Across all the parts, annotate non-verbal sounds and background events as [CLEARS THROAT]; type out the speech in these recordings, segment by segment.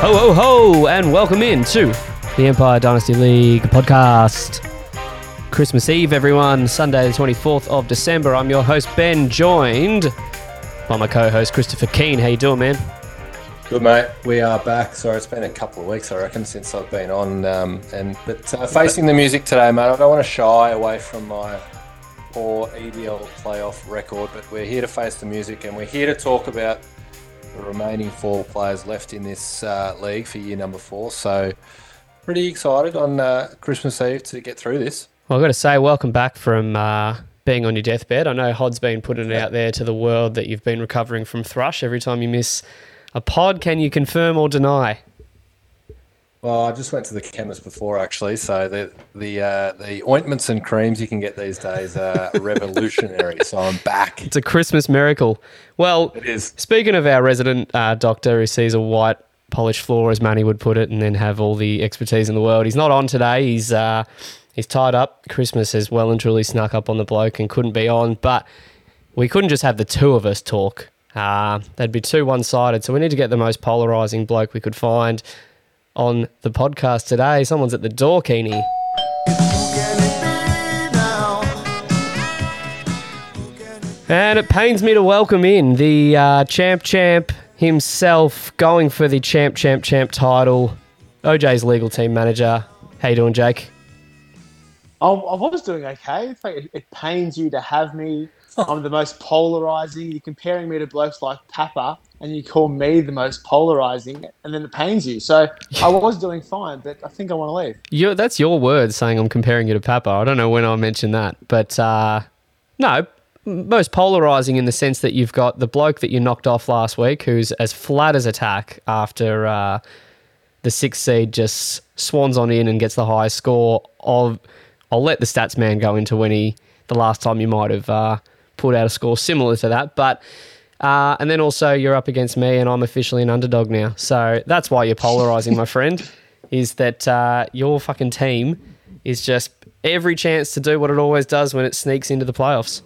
Ho, ho, ho, and welcome in to the Empire Dynasty League podcast. Christmas Eve, everyone, Sunday, the 24th of December. I'm your host, Ben, joined by my co host, Christopher Keane. How you doing, man? Good mate, we are back. Sorry, it's been a couple of weeks, I reckon, since I've been on. Um, and but uh, facing the music today, mate. I don't want to shy away from my poor EBL playoff record, but we're here to face the music, and we're here to talk about the remaining four players left in this uh, league for year number four. So, pretty excited on uh, Christmas Eve to get through this. Well, I've got to say, welcome back from uh, being on your deathbed. I know Hod's been putting it out there to the world that you've been recovering from thrush every time you miss a pod. Can you confirm or deny? Well, I just went to the chemist before actually, so the the uh, the ointments and creams you can get these days are [LAUGHS] revolutionary. so I'm back. It's a Christmas miracle. Well, It is. Speaking of our resident uh, doctor who sees a white polished floor, as Manny would put it, and then have all the expertise in the world, he's not on today. He's uh, he's tied up. Christmas has well and truly snuck up on the bloke and couldn't be on. But we couldn't just have the two of us talk. Uh, that'd be too one sided. So we need to get the most polarizing bloke we could find on the podcast today. Someone's at the door, Keeney. And it pains me to welcome in the uh, champ champ himself, going for the champ champ champ title. OJ's legal team manager. How you doing, Jake? I, I was doing okay. It, it pains you to have me. I'm the most polarizing. You're comparing me to blokes like Papa, and you call me the most polarizing, and then it pains you. So I [LAUGHS] was doing fine, but I think I want to leave. you that's your words saying I'm comparing you to Papa. I don't know when I mentioned that, but uh, no, most polarizing in the sense that you've got the bloke that you knocked off last week, who's as flat as attack after uh, the sixth seed just swans on in and gets the highest score. Of I'll let the stats man go into when he the last time you might have uh, put out a score similar to that, but. Uh, and then also you're up against me, and I'm officially an underdog now. So that's why you're polarizing, my friend. [LAUGHS] Is that uh, your fucking team is just every chance to do what it always does when it sneaks into the playoffs.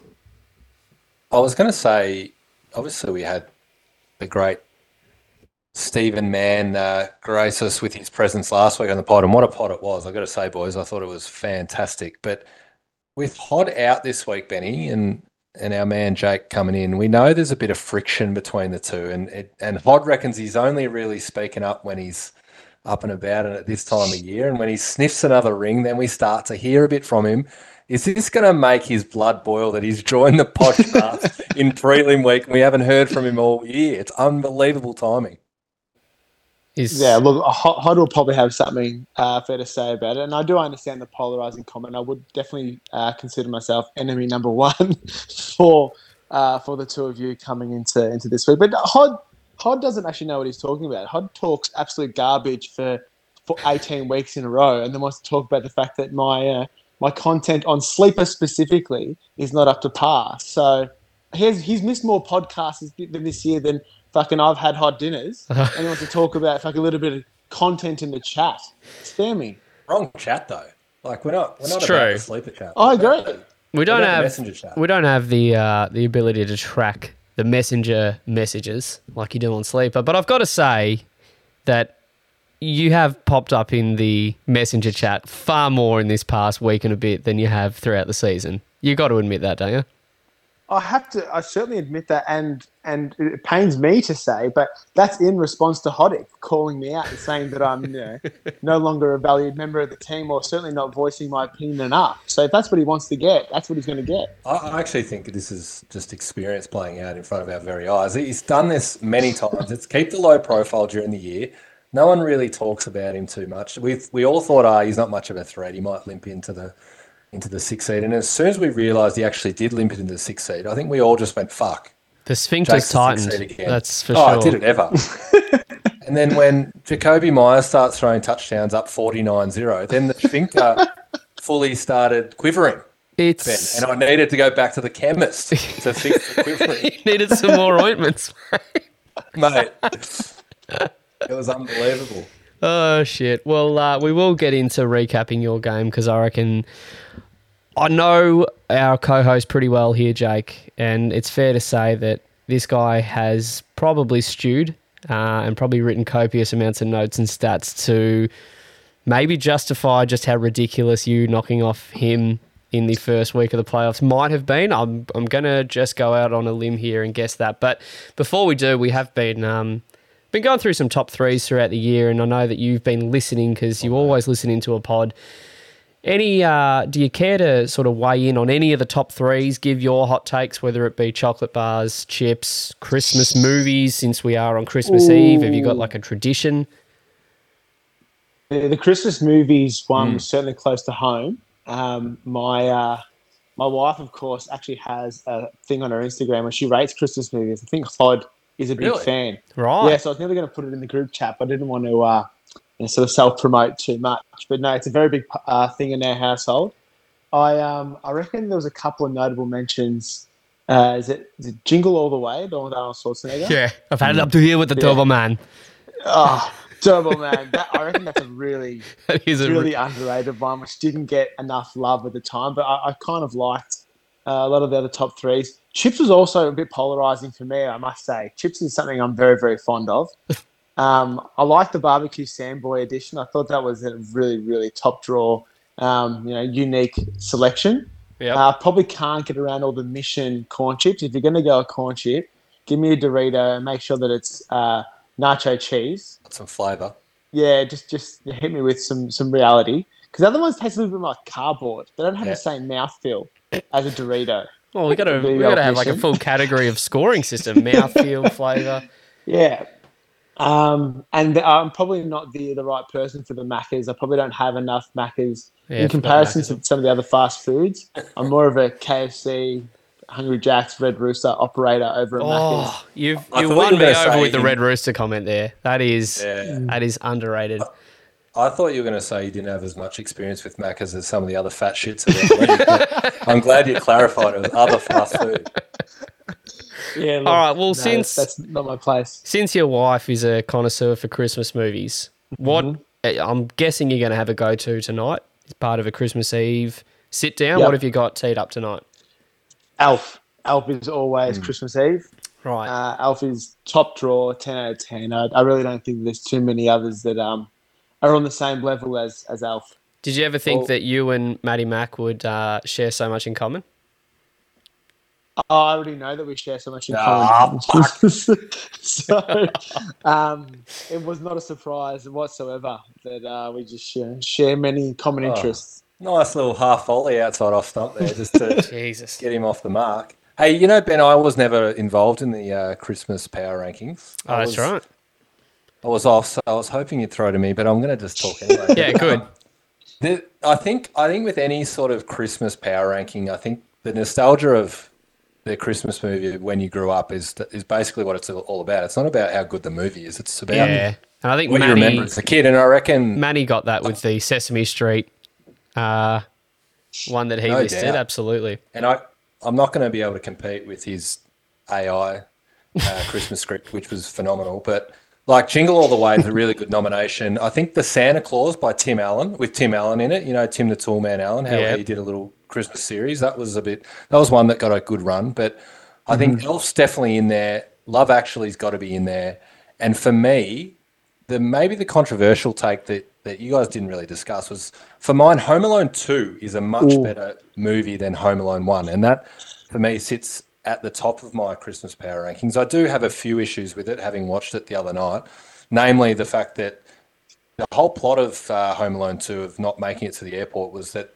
I was going to say, obviously, we had the great Stephen Mann uh, grace us with his presence last week on the pod, and what a pod it was. I've got to say, boys, I thought it was fantastic. But with Hod out this week, Benny, and and our man Jake coming in, we know there's a bit of friction between the two, and it, and Hod reckons he's only really speaking up when he's up and about and at this time of year, and when he sniffs another ring, then we start to hear a bit from him. Is this going to make his blood boil that he's joined the podcast [LAUGHS] in prelim week and we haven't heard from him all year? It's unbelievable timing. Is Yeah, look, Hod will probably have something uh, fair to say about it, and I do understand the polarizing comment. I would definitely uh, consider myself enemy number [LAUGHS] one for uh, for the two of you coming into into this week. But Hod Hod doesn't actually know what he's talking about. Hod talks absolute garbage for for 18 weeks in a row, and then wants to talk about the fact that my uh, my content on sleeper specifically is not up to par. So he's he's missed more podcasts than this year than fucking I've had hot dinners, [LAUGHS] and he wants to talk about fucking a little bit of content in the chat. Spare me. Wrong chat though. Like we're not we're It's not true. about the sleeper chat. I We're agree. we don't have messenger chat. we don't have the uh, the ability to track the messenger messages like you do on Sleeper. But I've got to say that you have popped up in the messenger chat far more in this past week and a bit than you have throughout the season. You got to admit that, don't you? I have to. I certainly admit that, and and it pains me to say, but that's in response to Hoddick calling me out and saying that I'm you know, [LAUGHS] no longer a valued member of the team, or certainly not voicing my opinion enough. So if that's what he wants to get, that's what he's going to get. I I actually think this is just experience playing out in front of our very eyes. He's done this many times. It's keep the low profile during the year. No one really talks about him too much. We we all thought, ah, he's not much of a threat. He might limp into the into the sixth seed. And as soon as we realised he actually did limp it into the sixth seed, I think we all just went, fuck. The the tightened. again. That's for oh, sure. did it ever? [LAUGHS] and then when Jakobi Meyers starts throwing touchdowns up 49-0, then the sphincter [LAUGHS] fully started quivering. Ben, It's and I needed to go back to the chemist to fix the quivering. [LAUGHS] he needed some more ointments. mate. It was unbelievable. Oh shit! Well, uh, we will get into recapping your game because I reckon I know our co-host pretty well here, Jake, and it's fair to say that this guy has probably stewed uh, and probably written copious amounts of notes and stats to maybe justify just how ridiculous you knocking off him in the first week of the playoffs might have been. I'm I'm gonna just go out on a limb here and guess that. But before we do, we have been um, been going through some top threes throughout the year, and I know that you've been listening because you always listen into a pod. Any? Uh, do you care to sort of weigh in on any of the top threes? Give your hot takes, whether it be chocolate bars, chips, Christmas movies. Since we are on Christmas Eve, have you got like a tradition? The, Christmas movies one was certainly close to home. Um, my uh, my wife, of course, actually has a thing on her Instagram where she rates Christmas movies. I think Hod is a big fan. Right. Yeah, so I was never going to put it in the group chat, but I didn't want to uh, know, sort of self promote too much. But no, it's a very big uh, thing in our household. I um I reckon there was a couple of notable mentions. Uh, is it, is it Jingle All the Way, the one with Arnold Schwarzenegger? Yeah, I've had it up to here with the Yeah. Turbo Man. Oh, Turbo Man. That, I reckon that's a really [LAUGHS] That is a really underrated one, which didn't get enough love at the time. But I, I kind of liked uh, a lot of the other top threes. Chips was also a bit polarizing for me, I must say. Chips is something I'm very, very fond of. [LAUGHS] Um, I like the barbecue Samboy edition. I thought that was a really, really top draw, um, you know, unique selection. Yep. Uh, probably can't get around all the mission corn chips. If you're going to go a corn chip, give me a Dorito and make sure that it's uh, nacho cheese. Got some flavour. Yeah, just just hit me with some some reality because the other ones taste a little bit like cardboard. They don't have Yeah. the same mouthfeel as a Dorito. Well, we got to we got to have like a full category of scoring system: mouthfeel, [LAUGHS] flavour. Yeah. Um, and I'm probably not the the right person for the Maccas. I probably don't have enough Maccas Yeah, in comparison Maccas. to some of the other fast foods. I'm more of a KFC, Hungry Jack's, Red Rooster operator over at Macca's. Oh, you've I you won you me over with the red rooster comment there. That is Yeah. that is underrated. I thought you were going to say you didn't have as much experience with Macca's as some of the other fat shits around the league, but I'm glad you clarified it with other fast food. [LAUGHS] Yeah. look, All right. Well, no, since that's not my place. since your wife is a connoisseur for Christmas movies, what Mm-hmm. eh, I'm guessing you're going to have a go to tonight. It's part of a Christmas Eve sit down. Yep. What have you got teed up tonight? Elf. Elf is always Hmm. Christmas Eve. Right. Uh, Elf is top draw, 10 out of 10. I, I really don't think there's too many others that um, are on the same level as, as Elf. Did you ever think well- that you and Maddie Mack would uh, share so much in common? Oh, I already know that we share so much in Ah, common. [LAUGHS] so um, it was not a surprise whatsoever that uh, we just share, share many common Oh. interests. Nice little half volley outside off stump there just to [LAUGHS] Jesus. get him off the mark. Hey, you know, Ben, I was never involved in the uh, Christmas power rankings. Oh, I that's right. I was off, so I was hoping you'd throw to me, but I'm going to just talk anyway. [LAUGHS] Yeah, good. Um, the, I think I think with any sort of Christmas power ranking, I think the nostalgia of the Christmas movie when you grew up is is basically what it's all about. It's not about how good the movie is; it's about Yeah. And I think what you remember as a kid. And I reckon Manny got that with the Sesame Street uh, one that he No listed. doubt. Absolutely. And I, I'm not going to be able to compete with his AI uh, [LAUGHS] Christmas script, which was phenomenal. But like Jingle All the Way is a really good nomination. I think the Santa Claus by Tim Allen, with Tim Allen in it. You know, Tim the Toolman Allen, how Yeah. he did a little Christmas series. That was a bit. That was one that got a good run. But I think Elf's definitely in there. Love Actually's got to be in there. And for me, the maybe the controversial take that that you guys didn't really discuss was for mine Home Alone 2 is a much Ooh. better movie than Home Alone 1 and that for me sits at the top of my Christmas power rankings. I do have a few issues with it having watched it the other night, namely the fact that the whole plot of uh, Home Alone 2 of not making it to the airport was that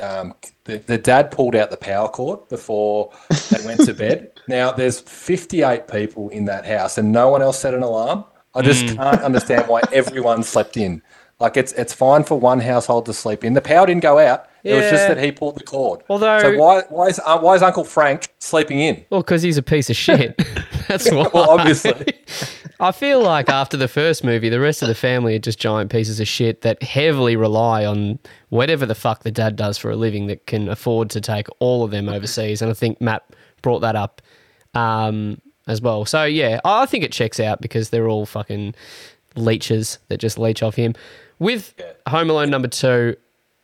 um, the, the dad pulled out the power cord before they went to bed. [LAUGHS] Now, there's 58 people in that house and no one else set an alarm. I just can't understand why everyone slept in. Like, it's it's fine for one household to sleep in. The power didn't go out. It was just that he pulled the cord. Although- so why, why, is, uh, why is Uncle Frank sleeping in? Well, because he's a piece of shit. [LAUGHS] [LAUGHS] That's why. Well, obviously. I feel like after the first movie, the rest of the family are just giant pieces of shit that heavily rely on whatever the fuck the dad does for a living that can afford to take all of them overseas. And I think Matt brought that up um, as well. So yeah, I think it checks out because they're all fucking leeches that just leech off him. With Home Alone number two,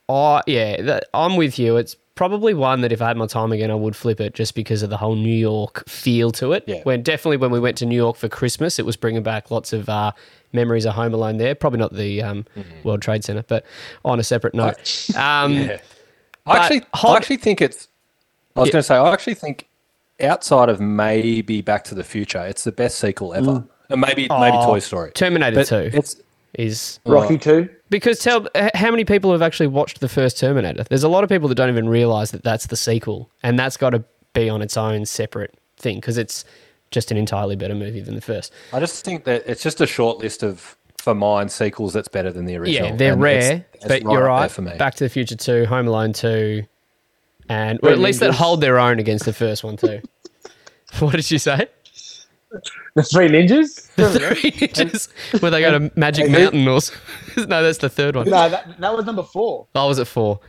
I yeah, that, I'm with you. It's probably one that if I had my time again, I would flip it just because of the whole New York feel to it. Yeah. When definitely when we went to New York for Christmas, it was bringing back lots of uh, memories of Home Alone there. Probably not the um, World Trade Center, but on a separate note. [LAUGHS] Um, Yeah. I actually, I actually think it's. I was Yeah. going to say, I actually think outside of maybe Back to the Future, it's the best sequel ever. And maybe maybe Oh, Toy Story. Terminator But 2 It's is Rocky Two. because tell how many people have actually watched the first Terminator? There's a lot of people that don't even realize that that's the sequel, and that's got to be on its own separate thing because it's just an entirely better movie than the first. I just think that it's just a short list of for mine sequels that's better than the original. Yeah, they're and rare, it's- it's but right you're right. for me. Back to the Future 2, Home Alone 2, and or at least that hold their own against the first one too. [LAUGHS] what did you say? The Three Ninjas. The Three Ninjas, where they go to Magic Mountain or [LAUGHS] no, that's the third one. no, that, that was number four. I was at four.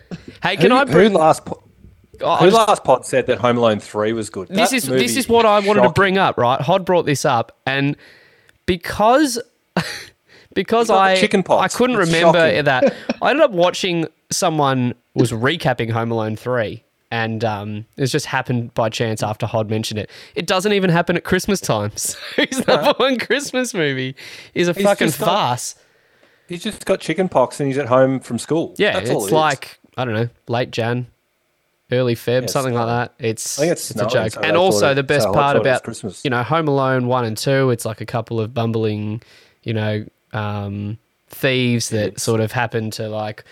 Hey, can who, I bring? who last po- oh, I who just- last pod said that Home Alone three was good? this That is this is what I wanted to bring up. Right, Hod brought this up, and because [LAUGHS] because You got the I chicken pox. I couldn't It's remember shocking. that I ended up watching someone was recapping Home Alone three. And um, it's just happened by chance after Hod mentioned it. It doesn't even happen at Christmas time. [LAUGHS] So his number one Christmas movie is a He's fucking got- farce. He's just got chicken pox and he's at home from school. Yeah, That's all it's it is. like I don't know, late Jan, early Feb, it's something like that. It's I think it's it's a joke. so and also it- the best so part thought it was about Christmas. you know Home Alone one and two, it's like a couple of bumbling, you know, um, thieves that Idiots. sort of happen to like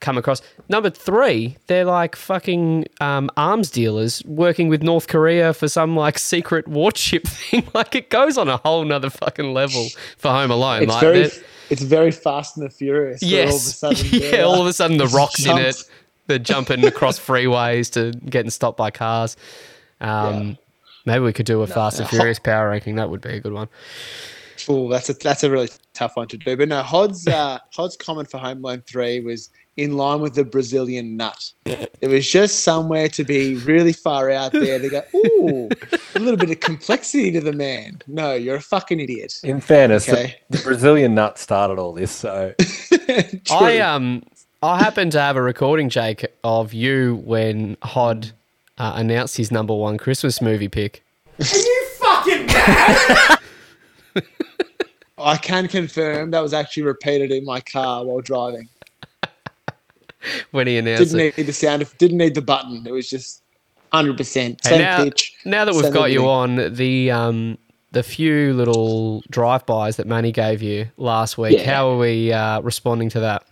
come across. Number three, they're like fucking um, arms dealers working with North Korea for some like secret warship [LAUGHS] thing. like it goes on a whole nother fucking level for Home Alone. It's like very, it's very Fast and the Furious. where Yes. All of a sudden, [LAUGHS] yeah, they're, all of a sudden the rocks in it. jumps. They're jumping across [LAUGHS] freeways to getting stopped by cars. Um, Maybe we could do a Fast and Furious power ranking. That would be a good one. Ooh, that's a that's a really tough one to do. But no, Hod's uh, Hod's comment for Home Alone Three was in line with the Brazilian nut. It was just somewhere to be really far out there. They go, ooh, a little bit of complexity to the man. No, you're a fucking idiot. In fairness, Okay. the, the Brazilian nut started all this, so [LAUGHS] I True. um I happen to have a recording, Jake, of you when Hod uh, announced his number one Christmas movie pick. Are you fucking mad? [LAUGHS] I can confirm that was actually repeated in my car while driving. [LAUGHS] When he announced Didn't it. need the sound. of- Didn't need the button. It was just hundred percent same now, pitch. now that we've got you on the um the few little drive-bys that Manny gave you last week, Yeah. how are we uh, responding to that?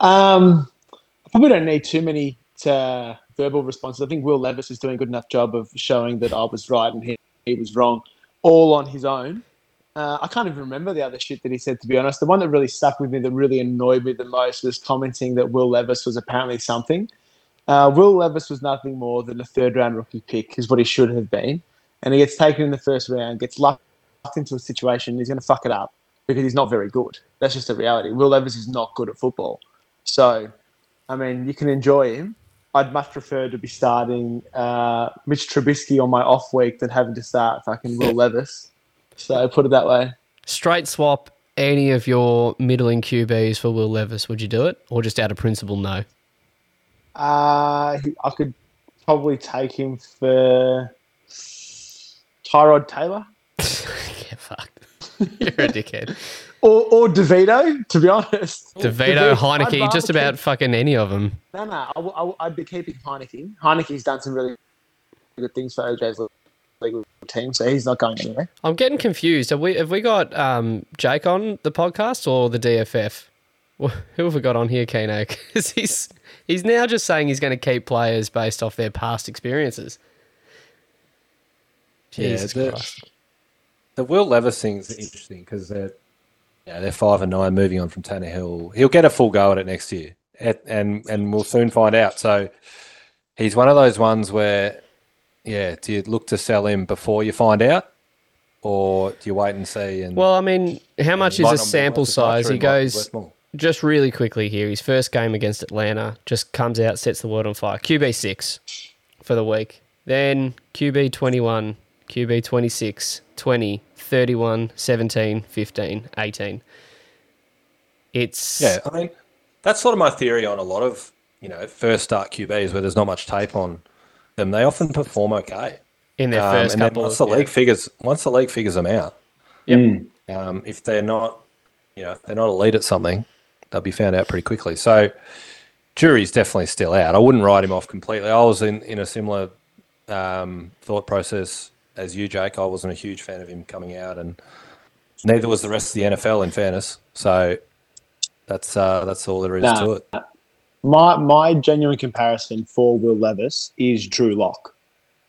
Um, I probably don't need too many uh, verbal responses. I think Will Levis is doing a good enough job of showing that I was right and he, he was wrong, all on his own. Uh, I can't even remember the other shit that he said, to be honest. The one that really stuck with me, that really annoyed me the most, was commenting that Will Levis was apparently something. Uh, Will Levis was nothing more than a third round rookie pick, is what he should have been. And he gets taken in the first round, gets lucked into a situation, he's going to fuck it up because he's not very good. That's just the reality. Will Levis is not good at football. So, I mean, you can enjoy him. I'd much prefer to be starting uh, Mitch Trubisky on my off week than having to start fucking Will Levis. So, put it that way. Straight swap any of your middling QBs for Will Levis, would you do it? Or just out of principle, no? Uh, I could probably take him for Tyrod Taylor [LAUGHS] yeah, fuck. You're a dickhead. [LAUGHS] or, or DeVito, to be honest. DeVito, I'd Heinicke, just about fucking any of them. No, no, I, w- I w- I'd be keeping Heinicke. Heinicke's done some really good things for OJ's legal team, so he's not going anywhere. I'm getting confused. Have we have we got um, Jake on the podcast or the DFF? Wh- [LAUGHS] Who have we got on here, Keno? [LAUGHS] Because he's he's now just saying he's going to keep players based off their past experiences. Yeah, Jesus the- Christ! the Will Levis thing's interesting because they're yeah they're five and nine, moving on from Tannehill. He'll get a full go at it next year, At- and and we'll soon find out. So he's one of those ones where yeah, do you look to sell him before you find out, or do you wait and see? And Well, I mean, how much is a sample worth as much, size? He it might be goes just really quickly here. His first game against Atlanta just comes out, sets the world on fire. QB six for the week. Then QB 21, QB 26, 20, 31, 17, 15, 18. It's Yeah, I mean, that's sort of my theory on a lot of you know first start QBs where there's not much tape on them. They often perform okay in their Um, first and then couple once of the league figures once the league figures them out. Yep. Um, if they're not, you know, if they're not elite at something, they'll be found out pretty quickly. So, jury's definitely still out. I wouldn't write him off completely. I was in in a similar um, thought process as you, Jake. I wasn't a huge fan of him coming out, and neither was the rest of the NFL. In fairness, so that's uh, that's all there is Nah. to it. My my genuine comparison for Will Levis is Drew Lock.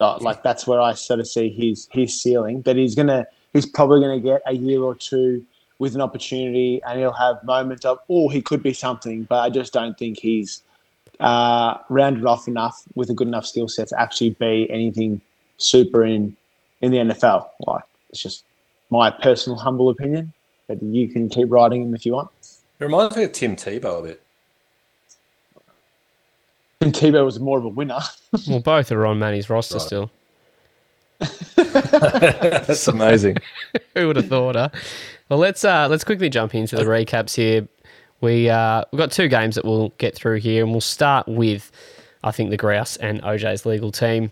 like that's where I sort of see his his ceiling. That he's gonna he's probably gonna get a year or two with an opportunity, and he'll have moments of oh he could be something, but I just don't think he's uh, rounded off enough with a good enough skill set to actually be anything super in in the NFL. Like it's just my personal humble opinion. But you can keep writing him if you want. It reminds me of Tim Tebow a bit. And Tebow was more of a winner. [LAUGHS] Well, both are on Manny's roster Right. still. [LAUGHS] that's amazing. [LAUGHS] Who would have thought, huh? Well, let's uh, let's quickly jump into the recaps here. We uh, we've got two games that we'll get through here, and we'll start with I think the Grouse and OJ's legal team.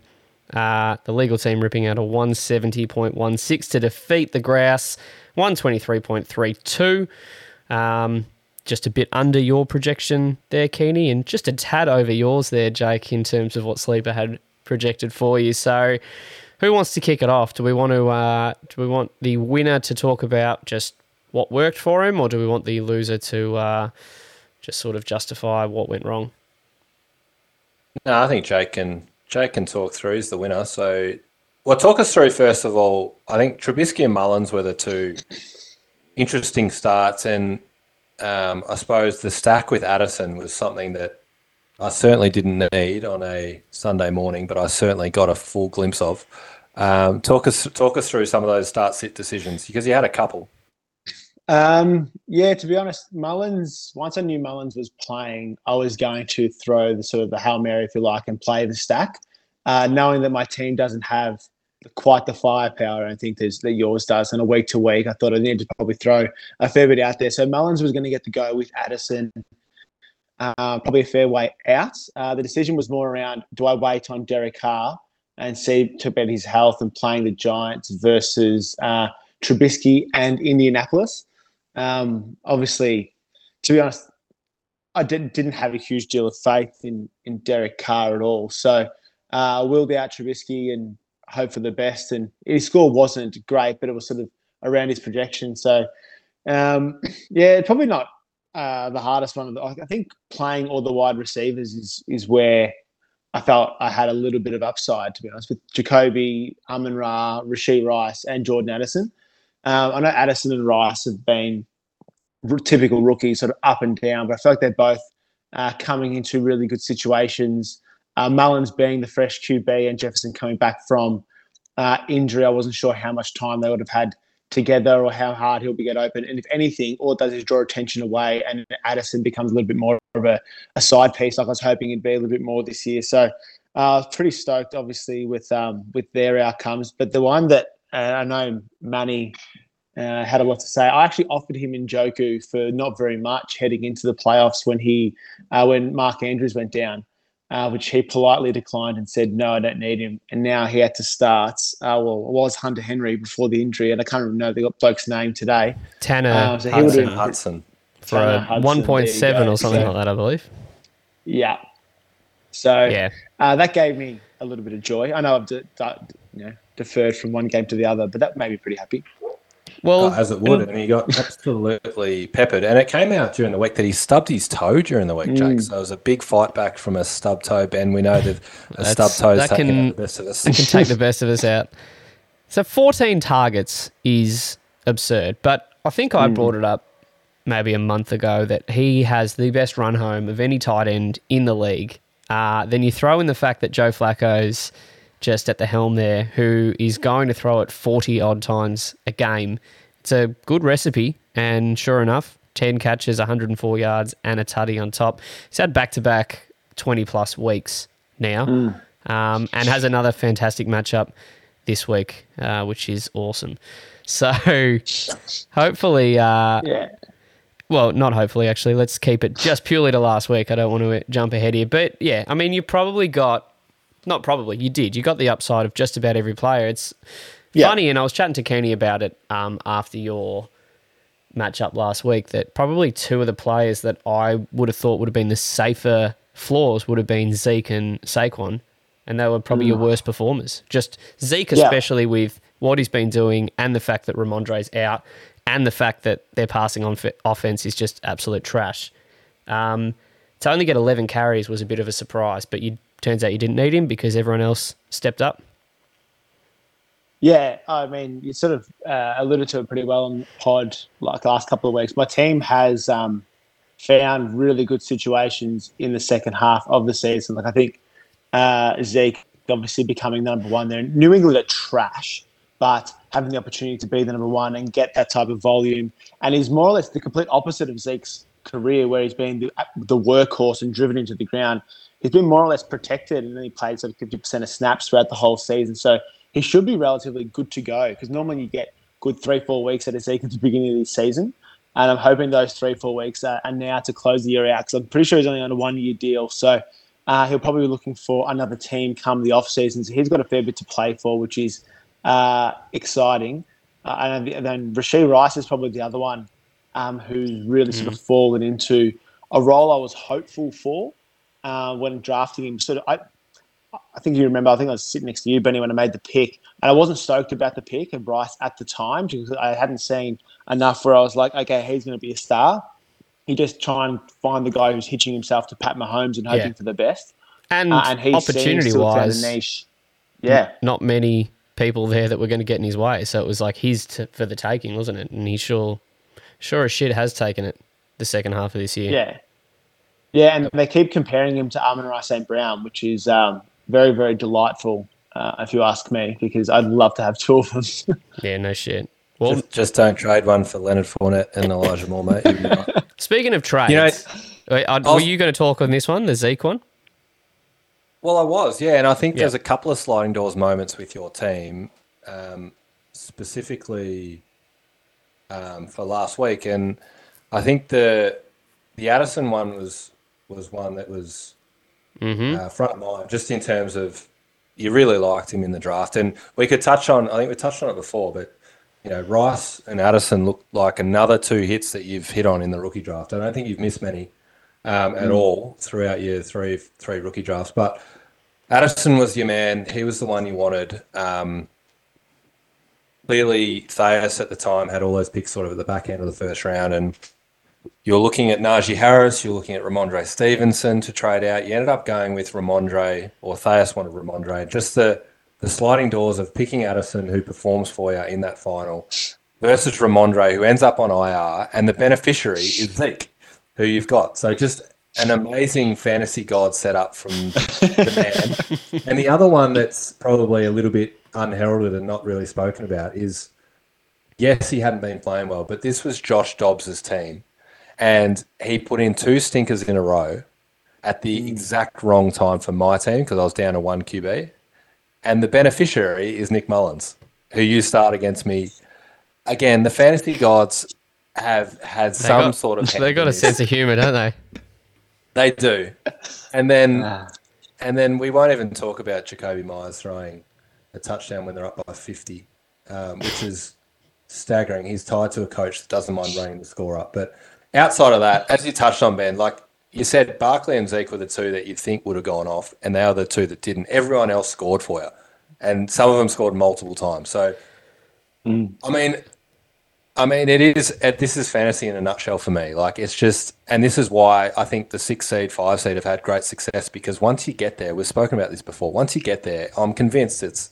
Uh, the legal team ripping out a 170.16 to defeat the Grouse, 123.32. Um, just a bit under your projection there, Keeney, and just a tad over yours there, Jake, in terms of what Sleeper had projected for you. So, who wants to kick it off? Do we want to? Uh, do we want the winner to talk about just what worked for him, or do we want the loser to uh, just sort of justify what went wrong? No, I think Jake can Jake can talk through. He's the winner. So, well, talk us through first of all. I think Trubisky and Mullens were the two interesting starts, and um, I suppose the stack with Addison was something that I certainly didn't need on a Sunday morning, but I certainly got a full glimpse of. Um, talk us talk us through some of those start sit decisions because you had a couple. Um, yeah, to be honest, Mullens. Once I knew Mullens was playing, I was going to throw the sort of the hail mary, if you like, and play the stack, uh, knowing that my team doesn't have quite the firepower. I think there's, that yours does. And a week to week, I thought I needed to probably throw a fair bit out there. So Mullens was going to get to go with Addison. Uh, probably a fair way out. Uh, the decision was more around: do I wait on Derek Carr and see to bet his health and playing the Giants versus uh, Trubisky and Indianapolis? Um, obviously, to be honest, I didn't didn't have a huge deal of faith in in Derek Carr at all. So uh, we'll be out Trubisky and hope for the best. And his score wasn't great, but it was sort of around his projection. So um, [CLEARS THROAT] yeah, probably not uh, the hardest one. Of the, I think playing all the wide receivers is is where I felt I had a little bit of upside. To be honest, with Jakobi, Amon Ra, Rashee Rice, and Jordan Addison. Um, I know Addison and Rice have been typical rookies, sort of up and down, but I feel like they're both uh, coming into really good situations. Uh, Mullens being the fresh QB and Jefferson coming back from uh, injury, I wasn't sure how much time they would have had together or how hard he'll be get open. And if anything, all it does is draw attention away, and Addison becomes a little bit more of a, a side piece, like I was hoping it'd be a little bit more this year. So uh, I was pretty stoked, obviously, with um, with their outcomes. But the one that uh, I know Manny uh, had a lot to say. I actually offered him Njoku for not very much heading into the playoffs when he uh, when Mark Andrews went down, uh, which he politely declined and said no, I don't need him. And now he had to start. Uh, well, it was Hunter Henry before the injury, and I can't remember the bloke's name today. Tanner Um, so he would've- Hudson Hudson. for Tanner a Hudson, one there point you seven go. or something So- like that, I believe. Yeah. So Yeah, uh, that gave me a little bit of joy. I know I've de- de- you know deferred from one game to the other, but that made me pretty happy. Well, Oh, as it would, and he got absolutely peppered. And it came out during the week that he stubbed his toe during the week, Mm. Jake. So it was a big fight back from a stub toe. Ben, we know that a stub toe that can- the best of us. it can take the best of us out. So 14 targets is absurd, but I think I brought it up maybe a month ago that he has the best run home of any tight end in the league. Uh, then you throw in the fact that Joe Flacco's just at the helm there, who is going to throw it 40 odd times a game. It's a good recipe, and sure enough, 10 catches, 104 yards, and a tutty on top. He's had back to back 20 plus weeks now, um, and has another fantastic matchup this week, uh, which is awesome. [LAUGHS] So hopefully, uh, Yeah. well, not hopefully, actually. Let's keep it just purely to last week. I don't want to jump ahead here. But yeah, I mean, you probably got, not probably, you did. You got the upside of just about every player. It's Yeah. funny, and I was chatting to Kenny about it um, after your matchup last week that probably two of the players that I would have thought would have been the safer floors would have been Zeke and Saquon, and they were probably your worst performers. Just Zeke, Mm. Yeah. especially with what he's been doing, and the fact that Rhamondre's out, and the fact that their passing on offense is just absolute trash. Um, to only get 11 carries was a bit of a surprise, but you turns out you didn't need him because everyone else stepped up. Yeah, I mean, you sort of uh, alluded to it pretty well on pod like last couple of weeks. My team has um, found really good situations in the second half of the season. Like I think uh, Zeke obviously becoming number one there. New England are trash, but having the opportunity to be the number one and get that type of volume, and he's more or less the complete opposite of Zeke's career, where he's been the, the workhorse and driven into the ground. He's been more or less protected, and then he played sort of fifty percent of snaps throughout the whole season. So he should be relatively good to go because normally you get good three, four weeks at a Zeke at the beginning of the season. And I'm hoping those three, four weeks are, are now to close the year out because I'm pretty sure he's only on a one year deal. So uh, he'll probably be looking for another team come the off season. So he's got a fair bit to play for, which is uh, exciting. Uh, and then Rashee Rice is probably the other one um, who's really sort of fallen into a role I was hopeful for uh, when drafting him. Sort of, I, I think you remember. I think I was sitting next to you, Benny, when I made the pick, and I wasn't stoked about the pick of Bryce at the time because I hadn't seen enough where I was like, okay, he's going to be a star. You just try and find the guy who's hitching himself to Pat Mahomes and hoping Yeah. for the best. And, Uh, and he opportunity seems to have found wise, a niche. Yeah, not many people there that were going to get in his way. So it was like his t- for the taking, wasn't it? And he sure, sure as shit has taken it the second half of this year. yeah, yeah. And they keep comparing him to Amon Ra St. Brown, which is um, very, very delightful, uh, if you ask me, because I'd love to have two of them. [LAUGHS] Yeah, no shit. Well, Just, just don't trade one for Leonard Fournette and Elijah Moore, mate. You'll be right. [LAUGHS] speaking of trades, You know, wait, I- I'll- were you going to talk on this one, the Zeke one? Well, I was, yeah, and I think Yeah. there's a couple of sliding doors moments with your team, um, specifically um, for last week, and I think the the Addison one was was one that was Mm-hmm. uh, front of mind, just in terms of you really liked him in the draft, and we could touch on. I think we touched on it before, but you know, Rice and Addison look like another two hits that you've hit on in the rookie draft. I don't think you've missed many um, at all throughout your three three rookie drafts, but Addison was your man. He was the one you wanted. Um, clearly, Thayas at the time had all those picks sort of at the back end of the first round, and you're looking at Najee Harris, you're looking at Rhamondre Stevenson to trade out. You ended up going with Rhamondre, or Thayas wanted Rhamondre. Just the the sliding doors of picking Addison, who performs for you in that final, versus Rhamondre, who ends up on IR, and the beneficiary is Zeke, who you've got. So just an amazing fantasy god setup from the man. [LAUGHS] and the other one that's probably a little bit unheralded and not really spoken about is yes, he hadn't been playing well, but this was Josh Dobbs's team. And he put in two stinkers in a row at the exact wrong time for my team because I was down to one QB. And the beneficiary is Nick Mullens, who you start against me. Again, the fantasy gods have had They some got- sort of. [LAUGHS] They got a sense of humor, don't they? They do. And then Ah. and then we won't even talk about Jakobi Meyers throwing a touchdown when they're up by 50, um, which is staggering. He's tied to a coach that doesn't mind running the score up. But outside of that, as you touched on, Ben, like you said, Barkley and Zeke were the two that you'd think would have gone off, and they are the two that didn't. Everyone else scored for you, and some of them scored multiple times. So, I mean, I mean, it is. uh, This is fantasy in a nutshell for me. Like, it's just, and this is why I think the six seed, five seed have had great success because once you get there, we've spoken about this before. Once you get there, I'm convinced it's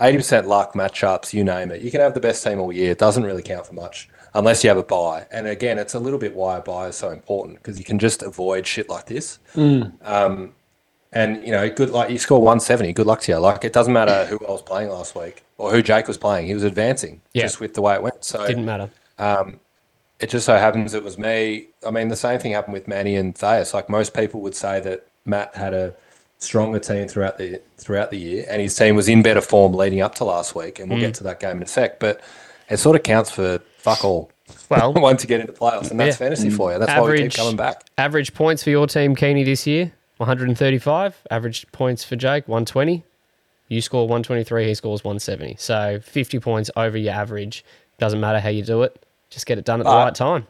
eighty percent luck, matchups, you name it. You can have the best team all year. It doesn't really count for much unless you have a buy. And again, it's a little bit why a buy is so important because you can just avoid shit like this. Um, and you know, good like you score 170. Good luck to you. Like it doesn't matter who I was playing last week or who Jake was playing. He was advancing Yeah. just with the way it went. So it Didn't matter. Um, it just so happens it was me. I mean, the same thing happened with Manny and Thayas. Like most people would say that Matt had a stronger team throughout the throughout the year, and his team was in better form leading up to last week. And we'll mm. get to that game in a sec. But it sort of counts for fuck all Well, [LAUGHS] one to get into playoffs, and that's Yeah. fantasy for you. That's why we Average- keep coming back. average points for your team, Keeney, this year 135. Average points for Jake 120. You score 123, he scores 170. So 50 points over your average. Doesn't matter how you do it, just get it done at the right time.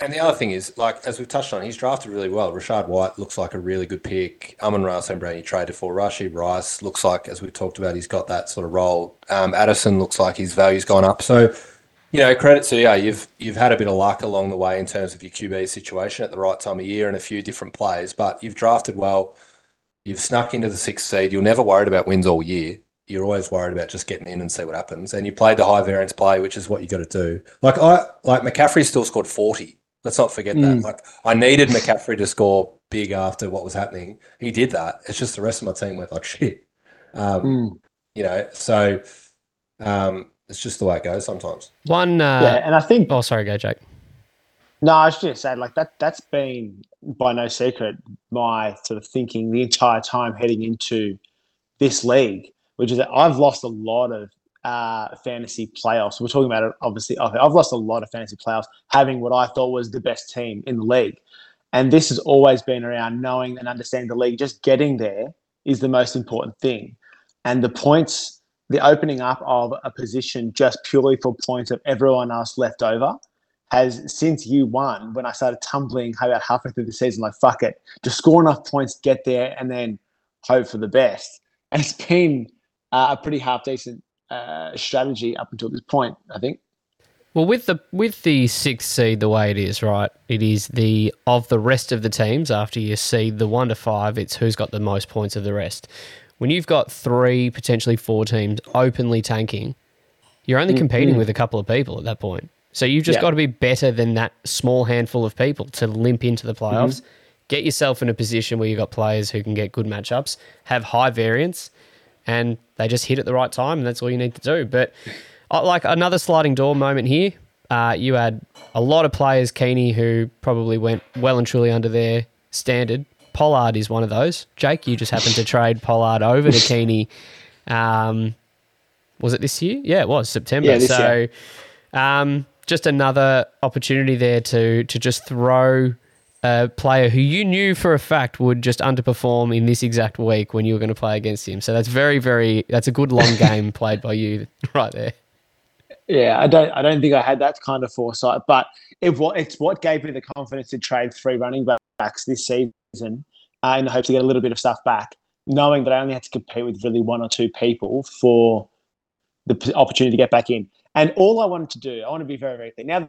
And the other thing is, like as we've touched on, he's drafted really well. Rachaad White looks like a really good pick. Amon Ra. Brown, you traded for. Rashee Rice looks like, as we've talked about, he's got that sort of role. Um, Addison looks like his value's gone up. So, you know, credit to you. You've you've had a bit of luck along the way in terms of your QB situation at the right time of year and a few different plays, but you've drafted well. You've snuck into the sixth seed. You're never worried about wins all year. You're always worried about just getting in and see what happens. And you played the high variance play, which is what you got to do. Like I like McCaffrey still scored 40. Let's not forget that. Mm. Like I needed McCaffrey to score big after what was happening. He did that. It's just the rest of my team went like shit. Um, Mm. You know, so um, it's just the way it goes sometimes. One, uh, yeah, and I think oh, sorry, go, Jake. No, I was just going to say, like that. That's been by no secret my sort of thinking the entire time heading into this league, which is that I've lost a lot of uh, fantasy playoffs. We're talking about it, obviously. I've lost a lot of fantasy playoffs having what I thought was the best team in the league, and this has always been around knowing and understanding the league. Just getting there is the most important thing, and the points, the opening up of a position just purely for points of everyone else left over has since you won when I started tumbling about halfway through the season, like fuck it, just score enough points, get there, and then hope for the best. And [LAUGHS] it's been uh, a pretty half decent uh, strategy up until this point, I think. Well, with the with the sixth seed the way it is, right? It is the of the rest of the teams after you seed the one to five. It's who's got the most points of the rest. When you've got three, potentially four teams openly tanking, you're only competing with a couple of people at that point. So you've just Yeah. got to be better than that small handful of people to limp into the playoffs. Get yourself in a position where you've got players who can get good matchups, have high variance, and they just hit at the right time, and that's all you need to do. But uh, like another sliding door moment here, uh, you had a lot of players, Keeney, who probably went well and truly under their standard. Pollard is one of those. Jake, you just happened to [LAUGHS] trade Pollard over to Keeney. Um, was it this year? Yeah, it was September. Yeah, this so, year. um, just another opportunity there to to just throw a player who you knew for a fact would just underperform in this exact week when you were going to play against him. So that's very, very that's a good long [LAUGHS] game played by you right there. Yeah, I don't. I don't think I had that kind of foresight, but it it's what gave me the confidence to trade three running backs this season, uh, in the hope to get a little bit of stuff back, knowing that I only had to compete with really one or two people for the opportunity to get back in. And all I wanted to do, I want to be very, very clear. Now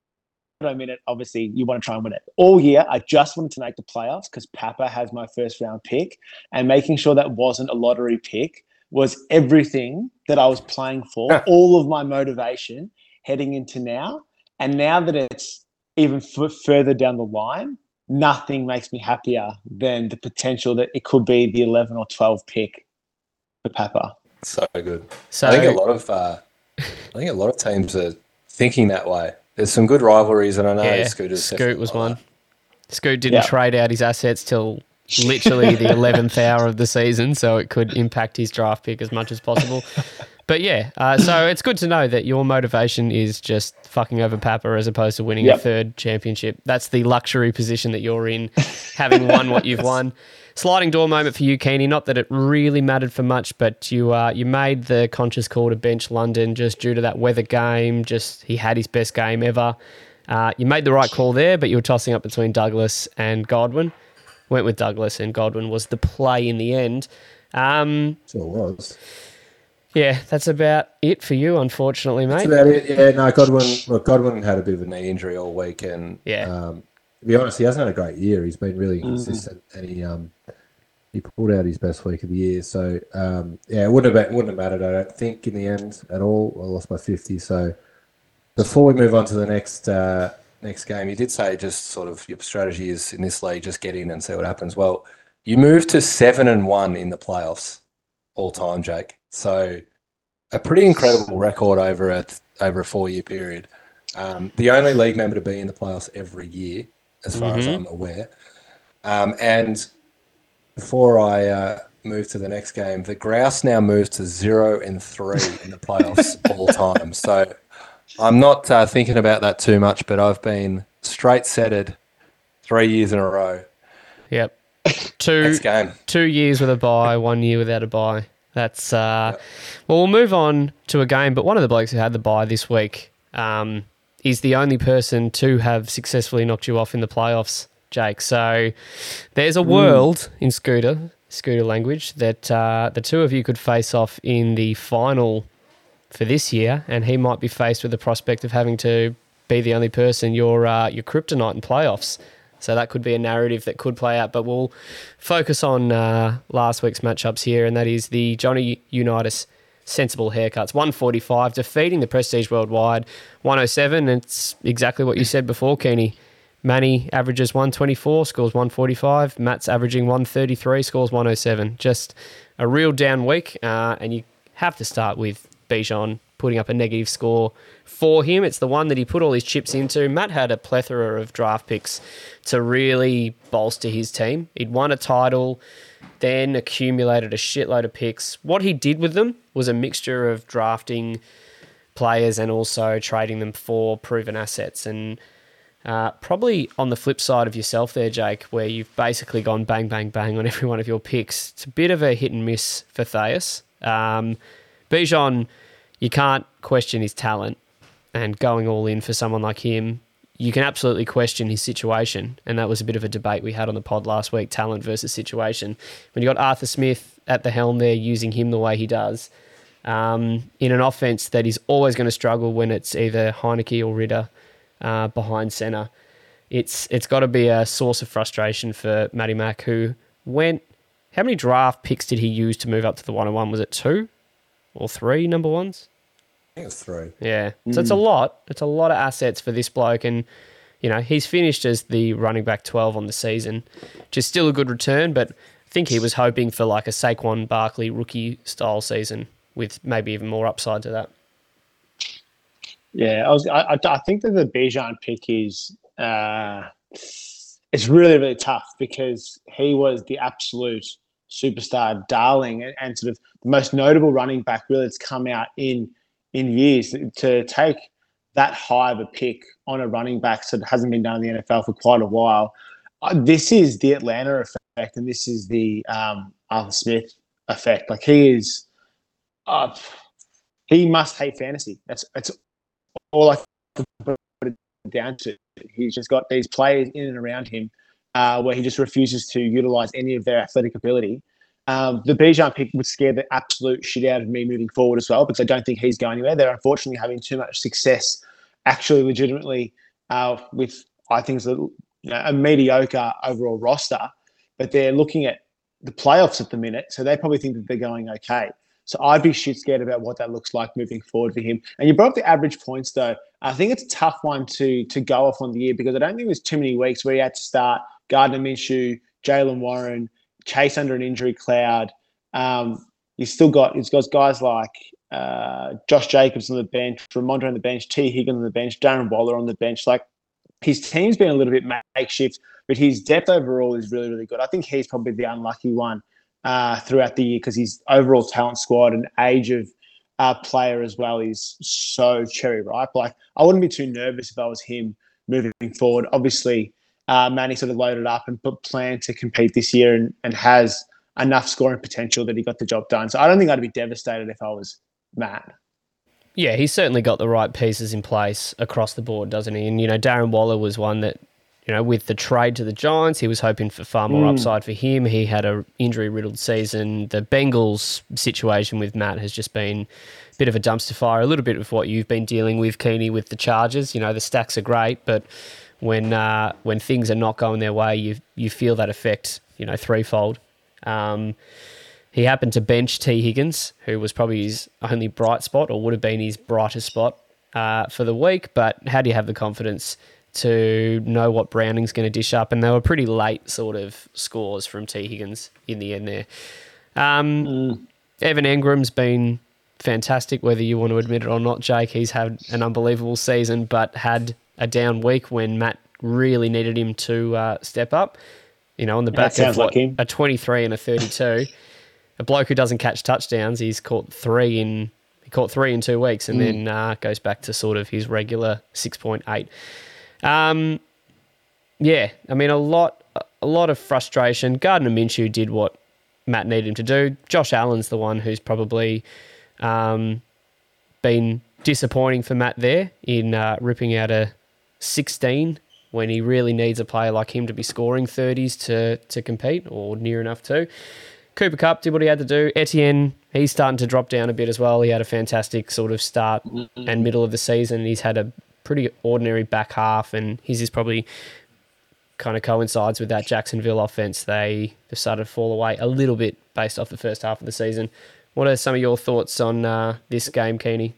that I'm in it, obviously you want to try and win it. All year, I just wanted to make the playoffs because Papa has my first round pick, and making sure that wasn't a lottery pick was everything that I was playing for, [LAUGHS] all of my motivation heading into now. And now that it's even f- further down the line, nothing makes me happier than the potential that it could be the 11 or 12 pick for Papa. So good. So I think a lot of uh, I think a lot of teams are thinking that way. There's some good rivalries, and I know yeah, Scooter's Scoot was one. that. Scoot didn't Yeah. trade out his assets till literally the [LAUGHS] eleventh hour of the season, so it could impact his draft pick as much as possible. But yeah, uh, so [COUGHS] it's good to know that your motivation is just fucking over Papa as opposed to winning a third championship. That's the luxury position that you're in, having won what you've [LAUGHS] won. Sliding door moment for you, Keeney. Not that it really mattered for much, but you uh, you made the conscious call to bench London just due to that weather game. Just he had his best game ever. Uh, you made the right call there, but you were tossing up between Douglas and Godwin. Went with Douglas, and Godwin was the play in the end. Um, So it was. Yeah, that's about it for you, unfortunately, mate. That's about it. Yeah, no, Godwin. Look, Godwin had a bit of a knee injury all week, and Yeah. um, to be honest, he hasn't had a great year. He's been really consistent, and he um, he pulled out his best week of the year. So um, yeah, it wouldn't have been, wouldn't have mattered. I don't think in the end at all. I lost by fifty. So before we move on to the next uh, next game, you did say just sort of your strategy is in this league, just get in and see what happens. Well, you moved to seven and one in the playoffs all time, Jake. So a pretty incredible record over a over a four year period. Um, the only league member to be in the playoffs every year, as far as Mhm. I'm aware. Um, and before I uh, move to the next game, the Grouse now moves to zero and three in the playoffs [LAUGHS] all time. So I'm not uh, thinking about that too much, but I've been straight setted three years in a row. Yep. Two two years with a buy, one year without a buy. That's uh, well. We'll move on to a game, but one of the blokes who had the buy this week um, is the only person to have successfully knocked you off in the playoffs, Jake. So there's a world in Scooter Scooter language that uh, the two of you could face off in the final for this year, and he might be faced with the prospect of having to be the only person your uh, your kryptonite in playoffs. So that could be a narrative that could play out, but we'll focus on uh, last week's matchups here, and that is the Johnny Unitas sensible haircuts. 145, defeating the Prestige Worldwide. 107, it's exactly what you said before, Keeney. Manny averages 124, scores 145. Matt's averaging 133, scores 107. Just a real down week, uh, and you have to start with Bijan putting up a negative score for him. It's the one that he put all his chips into. Matt had a plethora of draft picks to really bolster his team. He'd won a title, then accumulated a shitload of picks. What he did with them was a mixture of drafting players and also trading them for proven assets. And uh, probably on the flip side of yourself there, Jake, where you've basically gone bang, bang, bang on [LAUGHS] every one of your picks. It's a bit of a hit and miss for Thais. Um, Bijan, you can't question his talent and going all in for someone like him. You can absolutely question his situation, and that was a bit of a debate we had on the pod last week: talent versus situation. When you got Arthur Smith at the helm there, using him the way he does, um, in an offense that is always going to struggle when it's either Heinicke or Ridder uh, behind centre, it's it's got to be a source of frustration for Matty Mack, who went. How many draft picks did he use to move up to the 101? Was it two or three number ones? I think it's three. Yeah. So it's a lot. It's a lot of assets for this bloke. And, you know, he's finished as the running back 12 on the season, which is still a good return. But I think he was hoping for like a Saquon Barkley rookie style season with maybe even more upside to that. Yeah, I was. I, I, I think that the Bijan pick is. Uh, it's really really tough because he was the absolute superstar darling and, and sort of the most notable running back really that's come out in in years to take that high of a pick on a running back that hasn't been done in the NFL for quite a while. Uh, this is the Atlanta effect, and this is the um, Arthur Smith effect. Like he is, uh, he must hate fantasy. That's that's all I can put it down to. He's just got these players in and around him uh, where he just refuses to utilize any of their athletic ability. Um, the Bijan pick would scare the absolute shit out of me moving forward as well because I don't think he's going anywhere. They're unfortunately having too much success, actually, legitimately, uh, with I think a, you know, a mediocre overall roster, but they're looking at the playoffs at the minute, so they probably think that they're going okay. So I'd be shit scared about what that looks like moving forward for him. And you brought up the average points though. I think it's a tough one to to go off on the year because I don't think there's too many weeks where he had to start Gardner Minshew, Jaylen Warren, Chase under an injury cloud. Um, he's still got he's got guys like uh, Josh Jacobs on the bench, Rhamondre on the bench, Tee Higgins on the bench, Darren Waller on the bench. Like his team's been a little bit makeshift, but his depth overall is really really good. I think he's probably the unlucky one uh, throughout the year because his overall talent squad and age of uh, player as well is so cherry ripe. Like I wouldn't be too nervous if I was him moving forward. Obviously, uh, Manny sort of loaded up and put plan to compete this year and, and has enough scoring potential that he got the job done. So I don't think I'd be devastated if I was Matt. Yeah, he's certainly got the right pieces in place across the board, doesn't he? And you know, Darren Waller was one that, you know, with the trade to the Giants, he was hoping for far more Mm. upside for him. He had a injury riddled season. The Bengals situation with Matt has just been a bit of a dumpster fire. A little bit of what you've been dealing with, Keeney, with the Chargers. You know, the stacks are great, but when uh, when things are not going their way, you you feel that effect. You know, threefold. Um, he happened to bench Tee Higgins, who was probably his only bright spot, or would have been his brightest spot uh, for the week. But how do you have the confidence to know what Browning's going to dish up? And they were pretty late sort of scores from Tee Higgins in the end there. Um, Evan Engram's been fantastic, whether you want to admit it or not, Jake. He's had an unbelievable season, but had a down week when Matt really needed him to uh, step up. You know, on the Yeah, back of what, like a 23 and a 32. a bloke who doesn't catch touchdowns, he's caught three in He caught three in two weeks and then uh, goes back to sort of his regular 6.8. Um, yeah, I mean, a lot, a lot of frustration. Gardner Minshew did what Matt needed him to do. Josh Allen's the one who's probably um, been disappointing for Matt there in uh, ripping out a 16 when he really needs a player like him to be scoring 30s to to compete or near enough to. Cooper Kupp did what he had to do. Etienne, he's starting to drop down a bit as well. He had a fantastic sort of start and middle of the season. He's had a pretty ordinary back half, and his is probably kind of coincides with that Jacksonville offense. They have started to fall away a little bit based off the first half of the season. What are some of your thoughts on uh, this game, Keeney?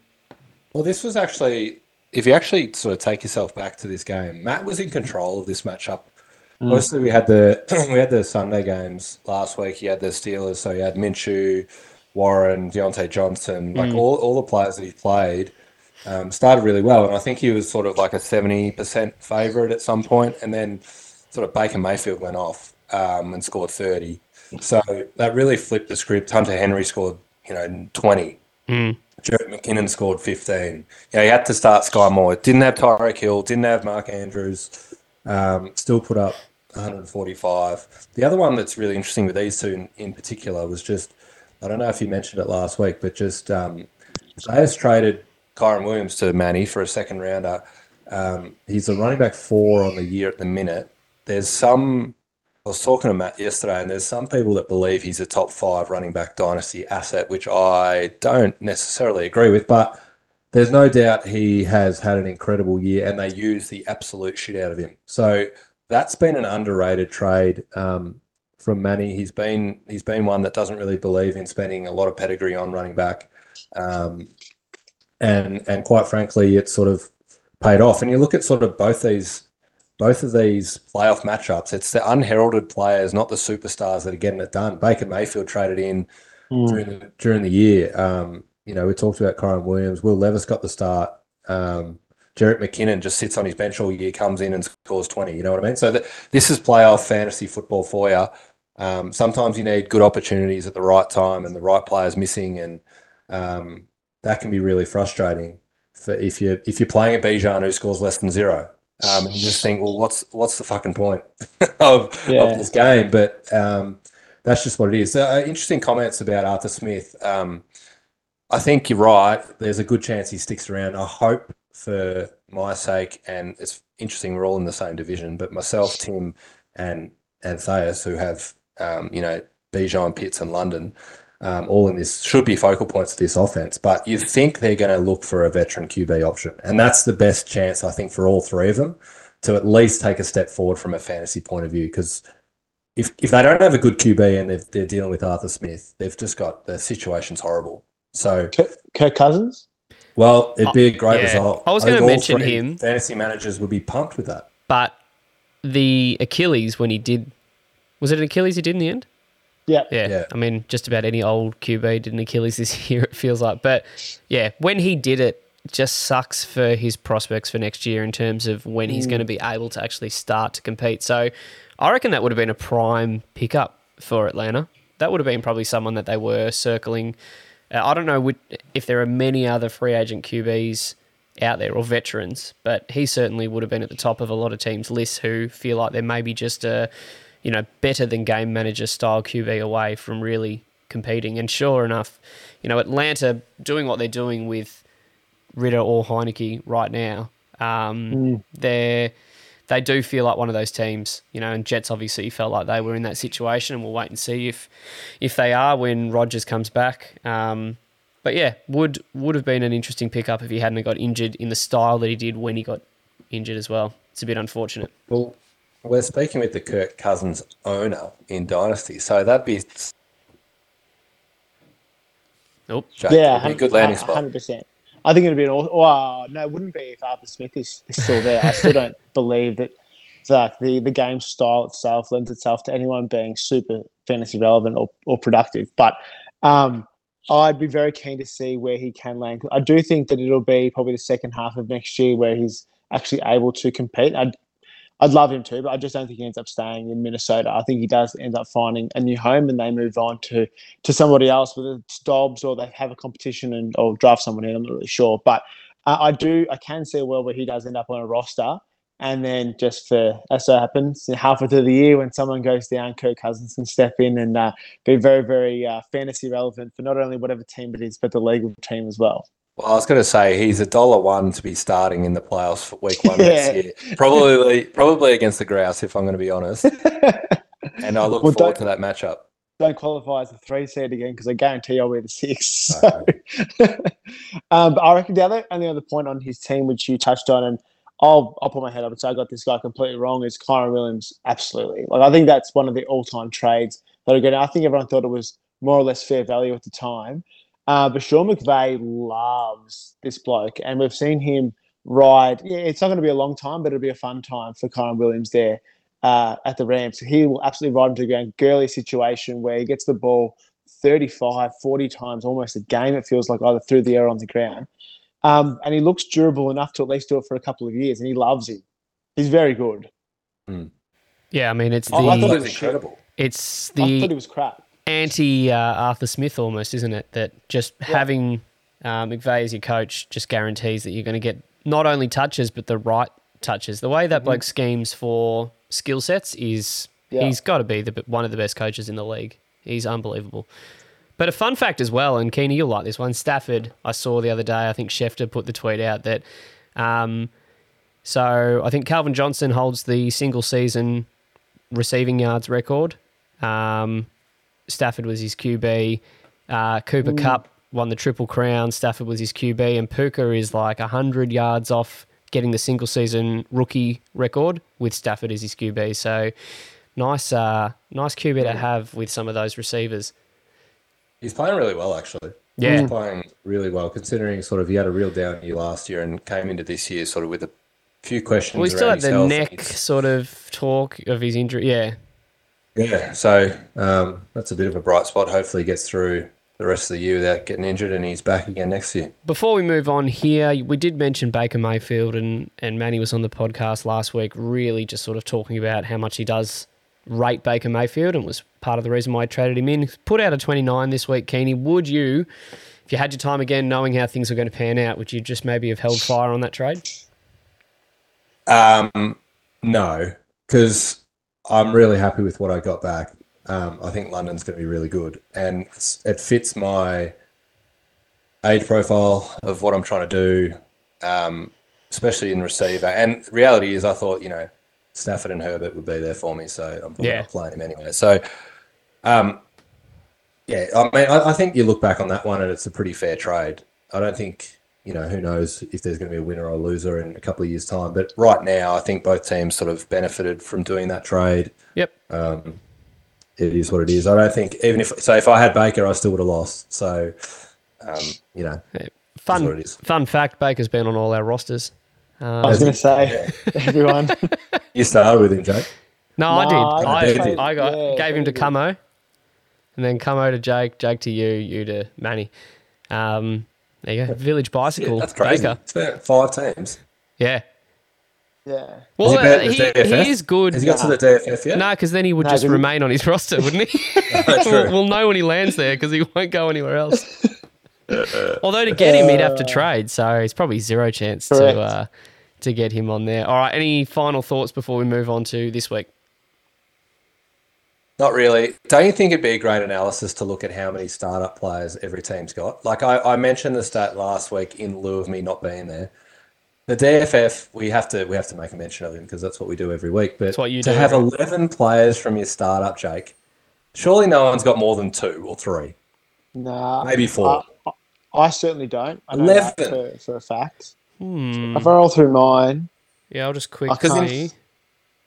Well, this was actually, if you actually sort of take yourself back to this game, Matt was in control of this matchup. Mostly, we had the [CLEARS THROAT] we had the Sunday games last week. You had the Steelers, so you had Minshew, Warren, Diontae Johnson, like all, all the players that he played um, started really well. And I think he was sort of like a seventy percent favorite at some point, and then sort of Baker Mayfield went off um, and scored thirty. So that really flipped the script. Hunter Henry scored, you know, twenty. Jerick McKinnon scored 15. Yeah, he had to start Sky Moore. Didn't have Tyreek Hill, didn't have Mark Andrews, um, still put up 145. The other one that's really interesting with these two in, in particular was just, I don't know if you mentioned it last week, but just um, Zayas traded Kyren Williams to Manny for a second rounder. Um, he's a running back four on the year at the minute. There's some, I was talking to Matt yesterday, and there's some people that believe he's a top five running back dynasty asset, which I don't necessarily agree with, but there's no doubt he has had an incredible year and they use the absolute shit out of him. So that's been an underrated trade um, from Manny. He's been he's been one that doesn't really believe in spending a lot of pedigree on running back. Um, and and quite frankly, it's sort of paid off. And you look at sort of both these both of these playoff matchups, it's the unheralded players, not the superstars that are getting it done. Baker Mayfield traded in during the, during the year. Um, you know, we talked about Kyren Williams. Will Levis got the start. Um, Jerick McKinnon just sits on his bench all year, comes in and scores 20. You know what I mean? So that, this is playoff fantasy football for you. Um, sometimes you need good opportunities at the right time and the right players missing, and um, that can be really frustrating for if you if you're playing a Bijan who scores less than zero. Um, and you just think, well, what's what's the fucking point [LAUGHS] of, Yeah. of this game? But um, that's just what it is. Uh, interesting comments about Arthur Smith. Um, I think you're right. There's a good chance he sticks around. I hope for my sake, and it's interesting. We're all in the same division, but myself, Tim, and and Thayas, who have um, you know Bijan, Pitts, and London, um, all in this should be focal points of this offense. But you think they're going to look for a veteran QB option, and that's the best chance I think for all three of them to at least take a step forward from a fantasy point of view because. If, if they don't have a good QB and they've, they're dealing with Arthur Smith, they've just got the situation's horrible. So Kirk, Kirk Cousins. well, it'd be a great yeah. result. I was gonna mention him. Fantasy managers would be pumped with that. But the Achilles, when he did, was it an Achilles he did in the end? Yeah. Yeah. Yeah. I mean, just about any old QB did an Achilles this [LAUGHS] year, it feels like. But yeah, when he did it, it just sucks for his prospects for next year in terms of when he's going to be able to actually start to compete. So I reckon that would have been a prime pickup for Atlanta. That would have been probably someone that they were circling. Uh, I don't know which, if there are many other free agent QBs out there or veterans, but he certainly would have been at the top of a lot of teams' lists who feel like they're maybe just a, you know, better than game manager style QB away from really competing. And sure enough, you know, Atlanta doing what they're doing with Ridder or Heinicke right now, um, they're they do feel like one of those teams, you know. And Jets obviously felt like they were in that situation, and we'll wait and see if if they are when Rodgers comes back. Um, but yeah, would would have been an interesting pickup if he hadn't got injured in the style that he did when he got injured as well. It's a bit unfortunate. Well, we're speaking with the Kirk Cousins owner in Dynasty, so that'd be Nope. Jake, yeah, be a good landing spot. Hundred percent. I think it'd be an. aw- Well, no, it wouldn't be if Arthur Smith is, is still there. I still don't [LAUGHS] believe that like the the game style itself lends itself to anyone being super fantasy relevant or, or productive. But um, I'd be very keen to see where he can land. I do think that it'll be probably the second half of next year where he's actually able to compete. I I'd love him to, but I just don't think he ends up staying in Minnesota. I think he does end up finding a new home, and they move on to to somebody else, whether it's Dobbs or they have a competition and or draft someone in. I'm not really sure, but uh, I do. I can see a world where he does end up on a roster, and then just for as so happens, halfway through the year when someone goes down, Kirk Cousins can step in and uh, be very, very uh, fantasy relevant for not only whatever team it is, but the legal team as well. Well, I was going to say he's a dollar one to be starting in the playoffs for week one yeah. next year. Probably, probably against the Grouse, if I'm going to be honest. [LAUGHS] and I look well, forward to that matchup. Don't qualify as a three seed again because I guarantee I'll be the six. So. [LAUGHS] um, but I reckon the other only other point on his team, which you touched on, and I'll I'll put my head up and say I got this guy completely wrong. Is Kyren Williams absolutely like I think that's one of the all time trades that are good. I think everyone thought it was more or less fair value at the time. Uh, but Sean McVay loves this bloke, and we've seen him ride. Yeah, it's not going to be a long time, but it'll be a fun time for Kyren Williams there uh, at the Rams. He will absolutely ride him to the ground. Gurley situation where he gets the ball 35, 40 times almost a game, it feels like, either through the air or on the ground. Um, and he looks durable enough to at least do it for a couple of years, and he loves him. He's very good. Mm. Yeah, I mean, it's the. Oh, I thought it was incredible. It's the. I thought it was crap anti uh, Arthur Smith almost, isn't it? That just yeah. having uh, McVay as your coach just guarantees that you're going to get not only touches but the right touches. The way that mm-hmm. bloke schemes for skill sets is yeah. he's got to be the one of the best coaches in the league. He's unbelievable. But a fun fact as well, and Keeney, you'll like this one. Stafford, I saw the other day. I think Schefter put the tweet out that. Um, so I think Calvin Johnson holds the single season receiving yards record. Um, Stafford was his QB. Uh, Cooper mm. Kupp won the Triple Crown. Stafford was his QB, and Puka is like hundred yards off getting the single season rookie record with Stafford as his QB. So nice, uh, nice QB to have with some of those receivers. He's playing really well, actually. Yeah, he's playing really well considering sort of he had a real down year last year and came into this year sort of with a few questions. Well, he still had the neck sort of talk of his injury. Yeah, yeah, so um, that's a bit of a bright spot. Hopefully, he gets through the rest of the year without getting injured, and he's back again next year. Before we move on here, we did mention Baker Mayfield, and and Manny was on the podcast last week, really just sort of talking about how much he does rate Baker Mayfield, and was part of the reason why I traded him in. Put out a twenty nine this week, Keeney. Would you, if you had your time again, knowing how things were going to pan out, would you just maybe have held fire on that trade? Um, no, because I'm really happy with what I got back. Um, I think London's going to be really good, and it fits my age profile of what I'm trying to do, um, especially in receiver. And reality is, I thought you know Stafford and Herbert would be there for me, so I'm yeah. playing him anyway. So, um, yeah, I mean, I, I think you look back on that one, and it's a pretty fair trade. I don't think you know, who knows if there's going to be a winner or a loser in a couple of years' time. But right now, I think both teams sort of benefited from doing that trade. Yep. Um, it is what it is. I don't think even if so, if I had Baker, I still would have lost. So, um, you know, fun fun fact: Baker's been on all our rosters. Um, I was going to say, [LAUGHS] everyone. you started with him, Jake. No, no I did. I, did. I got yeah, gave him to Camo, and then Camo to Jake, Jake to you, you to Manny. Um, there you go. Village Bicycle. Yeah, that's crazy. Baker. It's about five teams. Yeah. Yeah. Well, he, uh, he, he, is good. Has he got to the DFF yet? No, because then he would no, just remain on his [LAUGHS] roster, wouldn't he? [LAUGHS] we'll, we'll, know when he lands there because he won't go anywhere else. [LAUGHS] Although to get him, he'd have to uh, trade, so it's probably zero chance to uh, to get him on there. All right. Any final thoughts before we move on to this week? Not really. Don't you think it'd be a great analysis to look at how many startup players every team's got? Like I, I mentioned the stat last week in lieu of me not being there. The DFF, we have to we have to make a mention of him because that's what we do every week. But what you to do, have eleven players from your startup, Jake, surely no one's got more than two or three. Nah, maybe four. I, I certainly don't. I eleven for, for, a fact. Hmm. If I roll through mine, yeah, I'll just quickly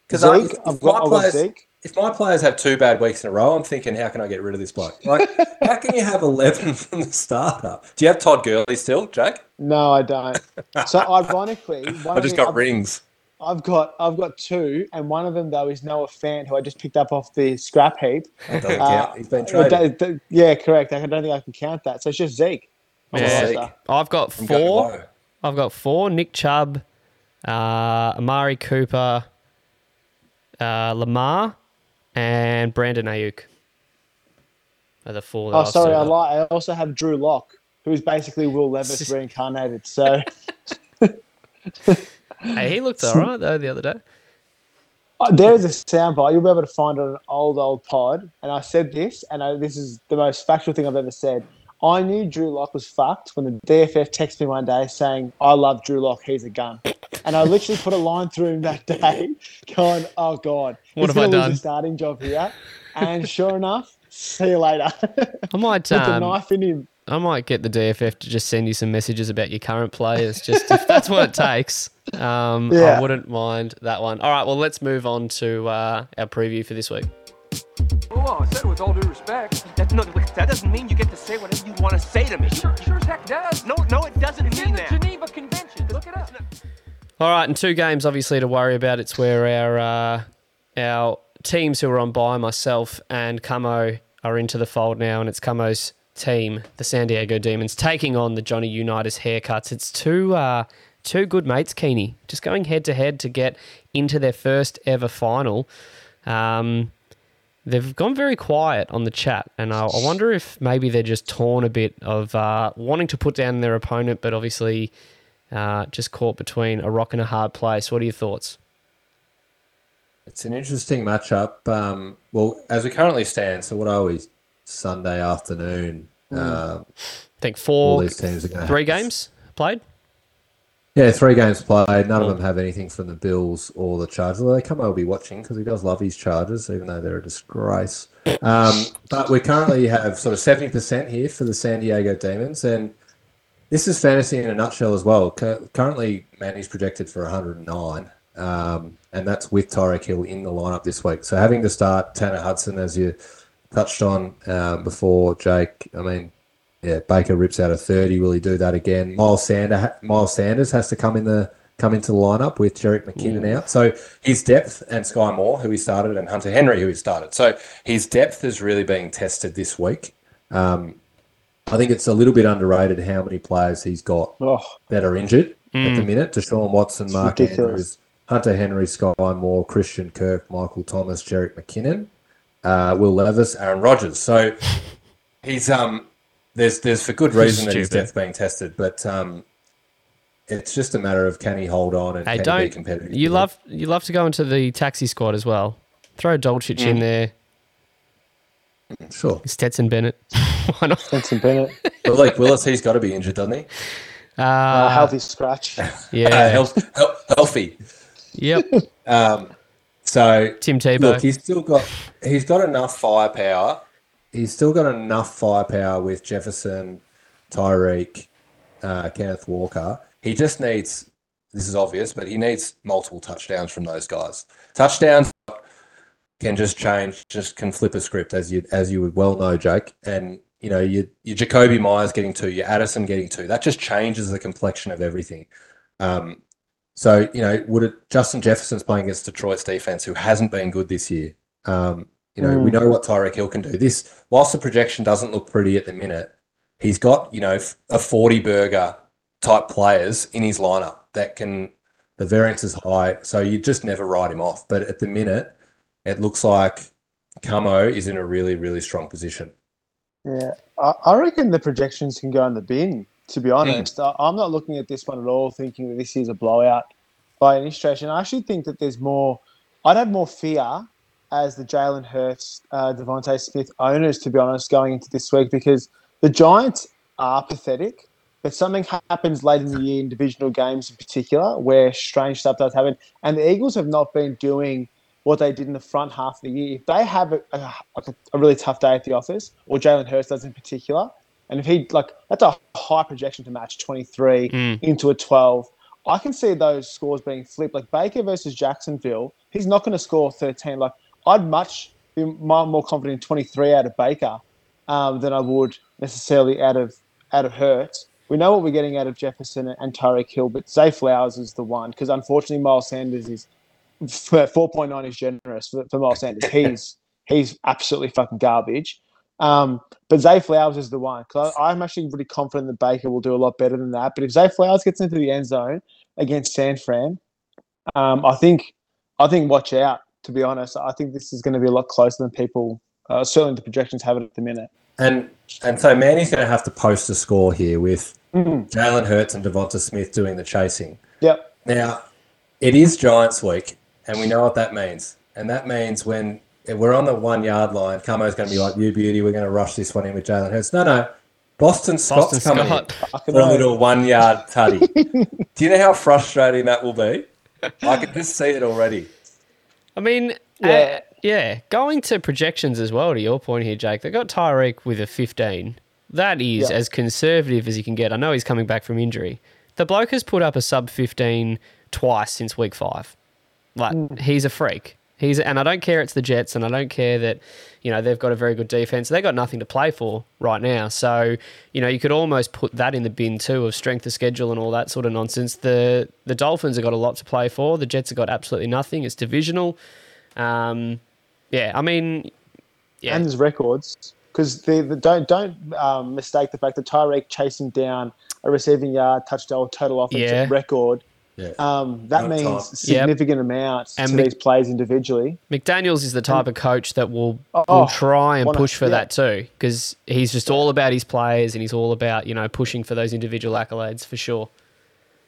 because I've got, I've got Zeke if my players have two bad weeks in a row, I'm thinking, how can I get rid of this bloke? Like, how can you have 11 [LAUGHS] from the startup? Do you have Todd Gurley still, Jack? No, I don't. So [LAUGHS] ironically, I just got I've, rings. I've got I've got two, and one of them though is Noah Fant, who I just picked up off the scrap heap. That doesn't uh, count. He's been traded. yeah, correct. I don't think I can count that. So it's just Zeke. Yeah. Zeke. I've got four. I've got four. Nick Chubb, uh, Amari Cooper. uh, Lamar, and Brandon Aiyuk. Are the four. Oh, sorry. I, stood li- I also have Drew Lock, who's basically Will Levis [LAUGHS] reincarnated. So. [LAUGHS] Hey, he looked all right though the other day. uh, there is a soundbite. You'll be able to find it on an old, old pod. And I said this, and I, this is the most factual thing I've ever said. I knew Drew Lock was fucked when the DFF texted me one day saying, I love Drew Lock, he's a gun. And I literally put a line through him that day [LAUGHS] going, oh, God, What he's have I done? starting job here. And sure enough, see you later. I might, With the um, knife in him. I might get the DFF to just send you some messages about your current players. Just if that's what it takes, um, I wouldn't mind that one. All right, well, let's move on to uh, our preview for this week. Oh, I said it with all due respect. That, no, look, that doesn't mean you get to say whatever you want to say to me. Sure, sure as heck does. No, no, it doesn't It's in mean the that. Geneva Convention. Look it up. All right, and two games obviously to worry about. It's where our uh, our teams who are on by myself and Camo are into the fold now, and it's Camo's team, the San Diego Demons, taking on the Johnny Unitas Haircuts. It's two uh, two good mates, Keeney, just going head to head to get into their first ever final. Um, they've gone very quiet on the chat, and I, I wonder if maybe they're just torn a bit of uh, wanting to put down their opponent, but obviously uh, just caught between a rock and a hard place. What are your thoughts? It's an interesting matchup. Um, well, as we currently stand, so what are we? Sunday afternoon. Um, I think all four, these teams are going to three games played. Yeah, three games played. None of them have anything from the Bills or the Chargers. Although they come will be watching because he does love his Chargers, even though they're a disgrace. Um, but we currently have sort of seventy percent here for the San Diego Demons, and this is fantasy in a nutshell as well. Currently, Manny's projected for one hundred and nine, um, and that's with Tyreek Hill in the lineup this week. So having to start Tanner Hudson, as you touched on um, before, Jake. I mean, yeah, Baker rips out a thirty. Will he do that again? Miles Sanders, Miles Sanders has to come in the come into the lineup with Jerick McKinnon out. So his depth and Sky Moore, who he started, and Hunter Henry, who he started. So his depth is really being tested this week. Um, I think it's a little bit underrated how many players he's got Oh, that are injured at the minute. Deshaun Watson, Mark ridiculous. Andrews, Hunter Henry, Sky Moore, Christian Kirk, Michael Thomas, Jerick McKinnon, uh, Will Levis, Aaron Rodgers. So he's um there's there's for good reason that his Stupid. depth being tested, but um it's just a matter of can he hold on and Hey, can don't be competitive. you love you love to go into the taxi squad as well? Throw Dolchich Mm. in there. sure. Stetson Bennett. Why not? Benson Bennett, But like Willis, he's got to be injured, doesn't he? uh, Uh, healthy scratch. [LAUGHS] Uh, yeah. health, health, healthy. Yep. Um, so Tim Tebow. Look, he's still got he's got enough firepower. He's still got enough firepower with Jefferson, Tyreek, uh, Kenneth Walker. He just needs. This is obvious, but he needs multiple touchdowns from those guys. Touchdowns can just change, just can flip a script, as you as you would well know, Jake. And you know, your your Jakobi Meyers getting two, your Addison getting two. That just changes the complexion of everything. Um, so you know, would it Justin Jefferson's playing against Detroit's defense, who hasn't been good this year. Um, you know, we know what Tyreek Hill can do. This, whilst the projection doesn't look pretty at the minute, he's got you know a forty burger type players in his lineup that can. The variance is high, so you just never write him off. But at the minute, it looks like Camo is in a really, really strong position. Yeah, I, I reckon the projections can go in the bin. To be honest, I, I'm not looking at this one at all thinking that this is a blowout by any stretch. And I actually think that there's more. I'd have more fear as the Jalen Hurts, uh, DeVonta Smith owners, to be honest, going into this week because the Giants are pathetic. But something happens late in the year in divisional games in particular where strange stuff does happen. And the Eagles have not been doing what they did in the front half of the year. If they have a, a, a really tough day at the office, or Jalen Hurts does in particular, and if he like that's a high projection to match 23 Mm. into a 12. I can see those scores being flipped. Like Baker versus Jacksonville, he's not going to score 13. Like I'd much be more confident in 23 out of Baker um, than I would necessarily out of out of Hurts. We know what we're getting out of Jefferson and Tyreek Hill, but Zay Flowers is the one because unfortunately Miles Sanders is 4.9 is generous for, for Miles Sanders. He's he's absolutely fucking garbage. Um, but Zay Flowers is the one because I'm actually really confident that Baker will do a lot better than that. But if Zay Flowers gets into the end zone against San Fran, um, I think I think watch out To be honest, I think this is going to be a lot closer than people. Uh, certainly, the projections have it at the minute. And and so Manny's going to have to post a score here with Mm. Jalen Hurts and Devonta Smith doing the chasing. Yep. Now, it is Giants week, and we know what that means. And that means when we're on the one yard line, Camo's going to be like, "You beauty, we're going to rush this one in with Jalen Hurts." No, no, Boston Scott's Boston coming Scott. in for a little one yard tutty. [LAUGHS] Do you know how frustrating that will be? I can just see it already. I mean, Yeah. yeah. yeah, going to projections as well, to your point here, Jake, they got Tyreek with a 15. That is Yeah. as conservative as you can get. I know he's coming back from injury. The bloke has put up a sub 15 twice since week five. Like, Mm. he's a freak. He's And I don't care it's the Jets, and I don't care that, you know, they've got a very good defense. They've got nothing to play for right now. So, you know, you could almost put that in the bin too of strength of schedule and all that sort of nonsense. The the Dolphins have got a lot to play for. The Jets have got absolutely nothing. It's divisional. Um, yeah, I mean, yeah, and his records because the, the don't don't um, mistake the fact that Tyreek chasing down a receiving yard touchdown total offensive Yeah. record. Yeah. Um, that Not means top. Yep. significant amounts And to Mc- these players individually. McDaniels is the type of coach that will Oh, will try and wanna- push for yeah. that too, because he's just all about his players and he's all about you know pushing for those individual accolades for sure.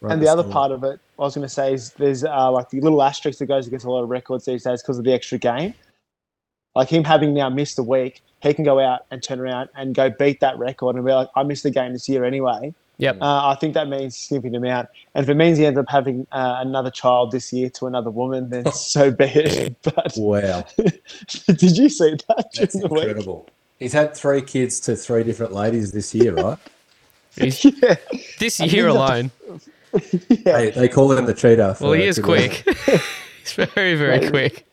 and the other part of it, I was going to say, is there's uh, like the little asterisk that goes against a lot of records these days because of the extra game. Like him having now missed a week, he can go out and turn around and go beat that record and be like, I missed the game this year anyway. Yep. Uh, I think that means a him out. And if it means he ends up having uh, another child this year to another woman, then [LAUGHS] so be it. [LAUGHS] But Wow, [LAUGHS] did you see that that's the week? incredible. He's had three kids to three different ladies this year, right? Yeah. this year think alone, yeah. They, they call him the cheetah. for well, he is quick. he's very very Right. quick.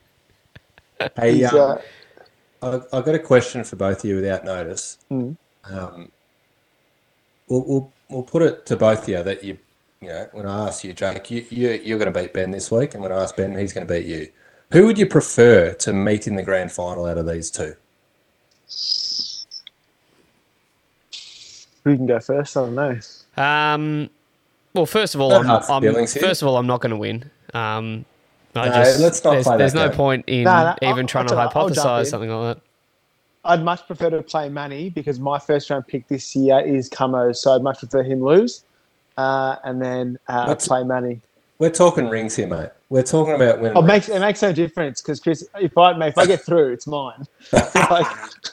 Hey, um, uh, I- I've got a question for both of you without notice. Mm. Um, we'll, we'll, we'll put it to both of you that you, you know, when I ask you, Jake, you, you, you're going to beat Ben this week, and when I ask Ben, he's going to beat you. Who would you prefer to meet in the grand final out of these two? who can go first? I don't know. Um, well, first of all, I'm, I'm first of all I'm not going to win. Um, I No, just let's not there's, play there's that no game. point in No, no, even I'll- trying I'll to tell you, I'll jump hypothesize something like that. I'd much prefer to play Manny because my first round pick this year is Camo, so I'd much prefer him lose, uh, and then uh, play Manny. We're talking rings here, mate. We're talking about winning. Oh, it makes it makes no difference because Chris, if I mate, if I get through, it's mine. [LAUGHS] like,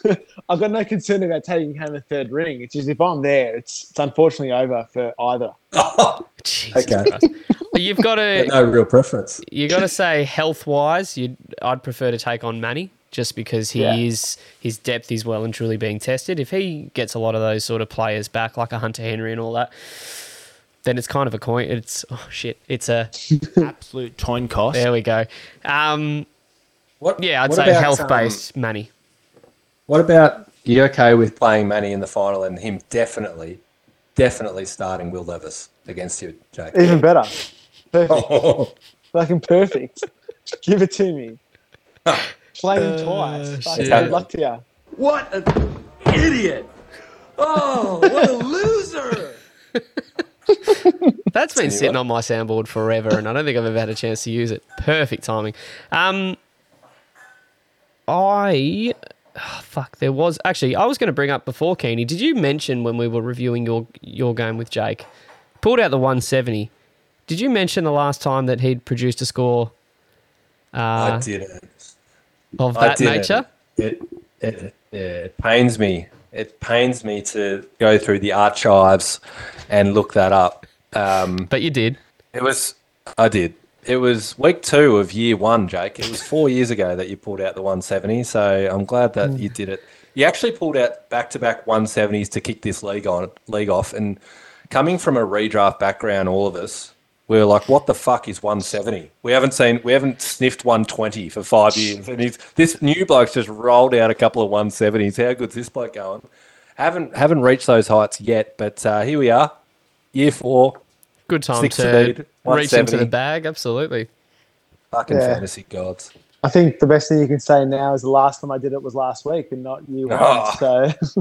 [LAUGHS] I've got no concern about taking home a third ring. It's just if I'm there, it's it's unfortunately over for either. [LAUGHS] Jesus Okay. Christ. You've got to no real preference. You've got to say health wise, you I'd prefer to take on Manny just because he Yeah. is his depth is well and truly being tested. If he gets a lot of those sort of players back, like a Hunter Henry and all that, then it's kind of a coin. It's oh shit, it's a [LAUGHS] Absolute coin cost. there we go. Um, What? yeah, I'd what say health based um, Manny. what about you? Okay with playing Manny in the final and him definitely, definitely starting Will Levis against you, Jake? Even better, perfect, Oh, [LAUGHS] fucking perfect. [LAUGHS] Give it to me. Play him twice. Fucking shit. good luck to you. What an idiot! Oh, what a loser! [LAUGHS] That's been you sitting on my soundboard forever, and I don't think I've ever had a chance to use it. Perfect timing. Um, I oh, fuck. There was actually I was going to bring up before Keeney. Did you mention when we were reviewing your your game with Jake? Pulled out the 170. Did you mention the last time that he'd produced a score I uh, didn't. Of that nature? It, it, yeah, it pains me. It pains me to go through the archives and look that up. Um, But you did. it was, I did. It was week two of year one, Jake. It was four years ago that you pulled out the 170. So I'm glad that you did it. You actually pulled out back to back 170s to kick this league on league off. And coming from a redraft background, all of us, we were like, "What the fuck is 170? We haven't seen, we haven't sniffed 120 for five years." And he's, this new bloke's just rolled out a couple of 170s. How good's this bloke going? Haven't haven't reached those heights yet, but uh, here we are, year four. Good time Six to speed, reach into the bag. Absolutely. Fucking Yeah. fantasy gods. I think the best thing you can say now is the last time I did it was last week and not you. Oh. So [LAUGHS]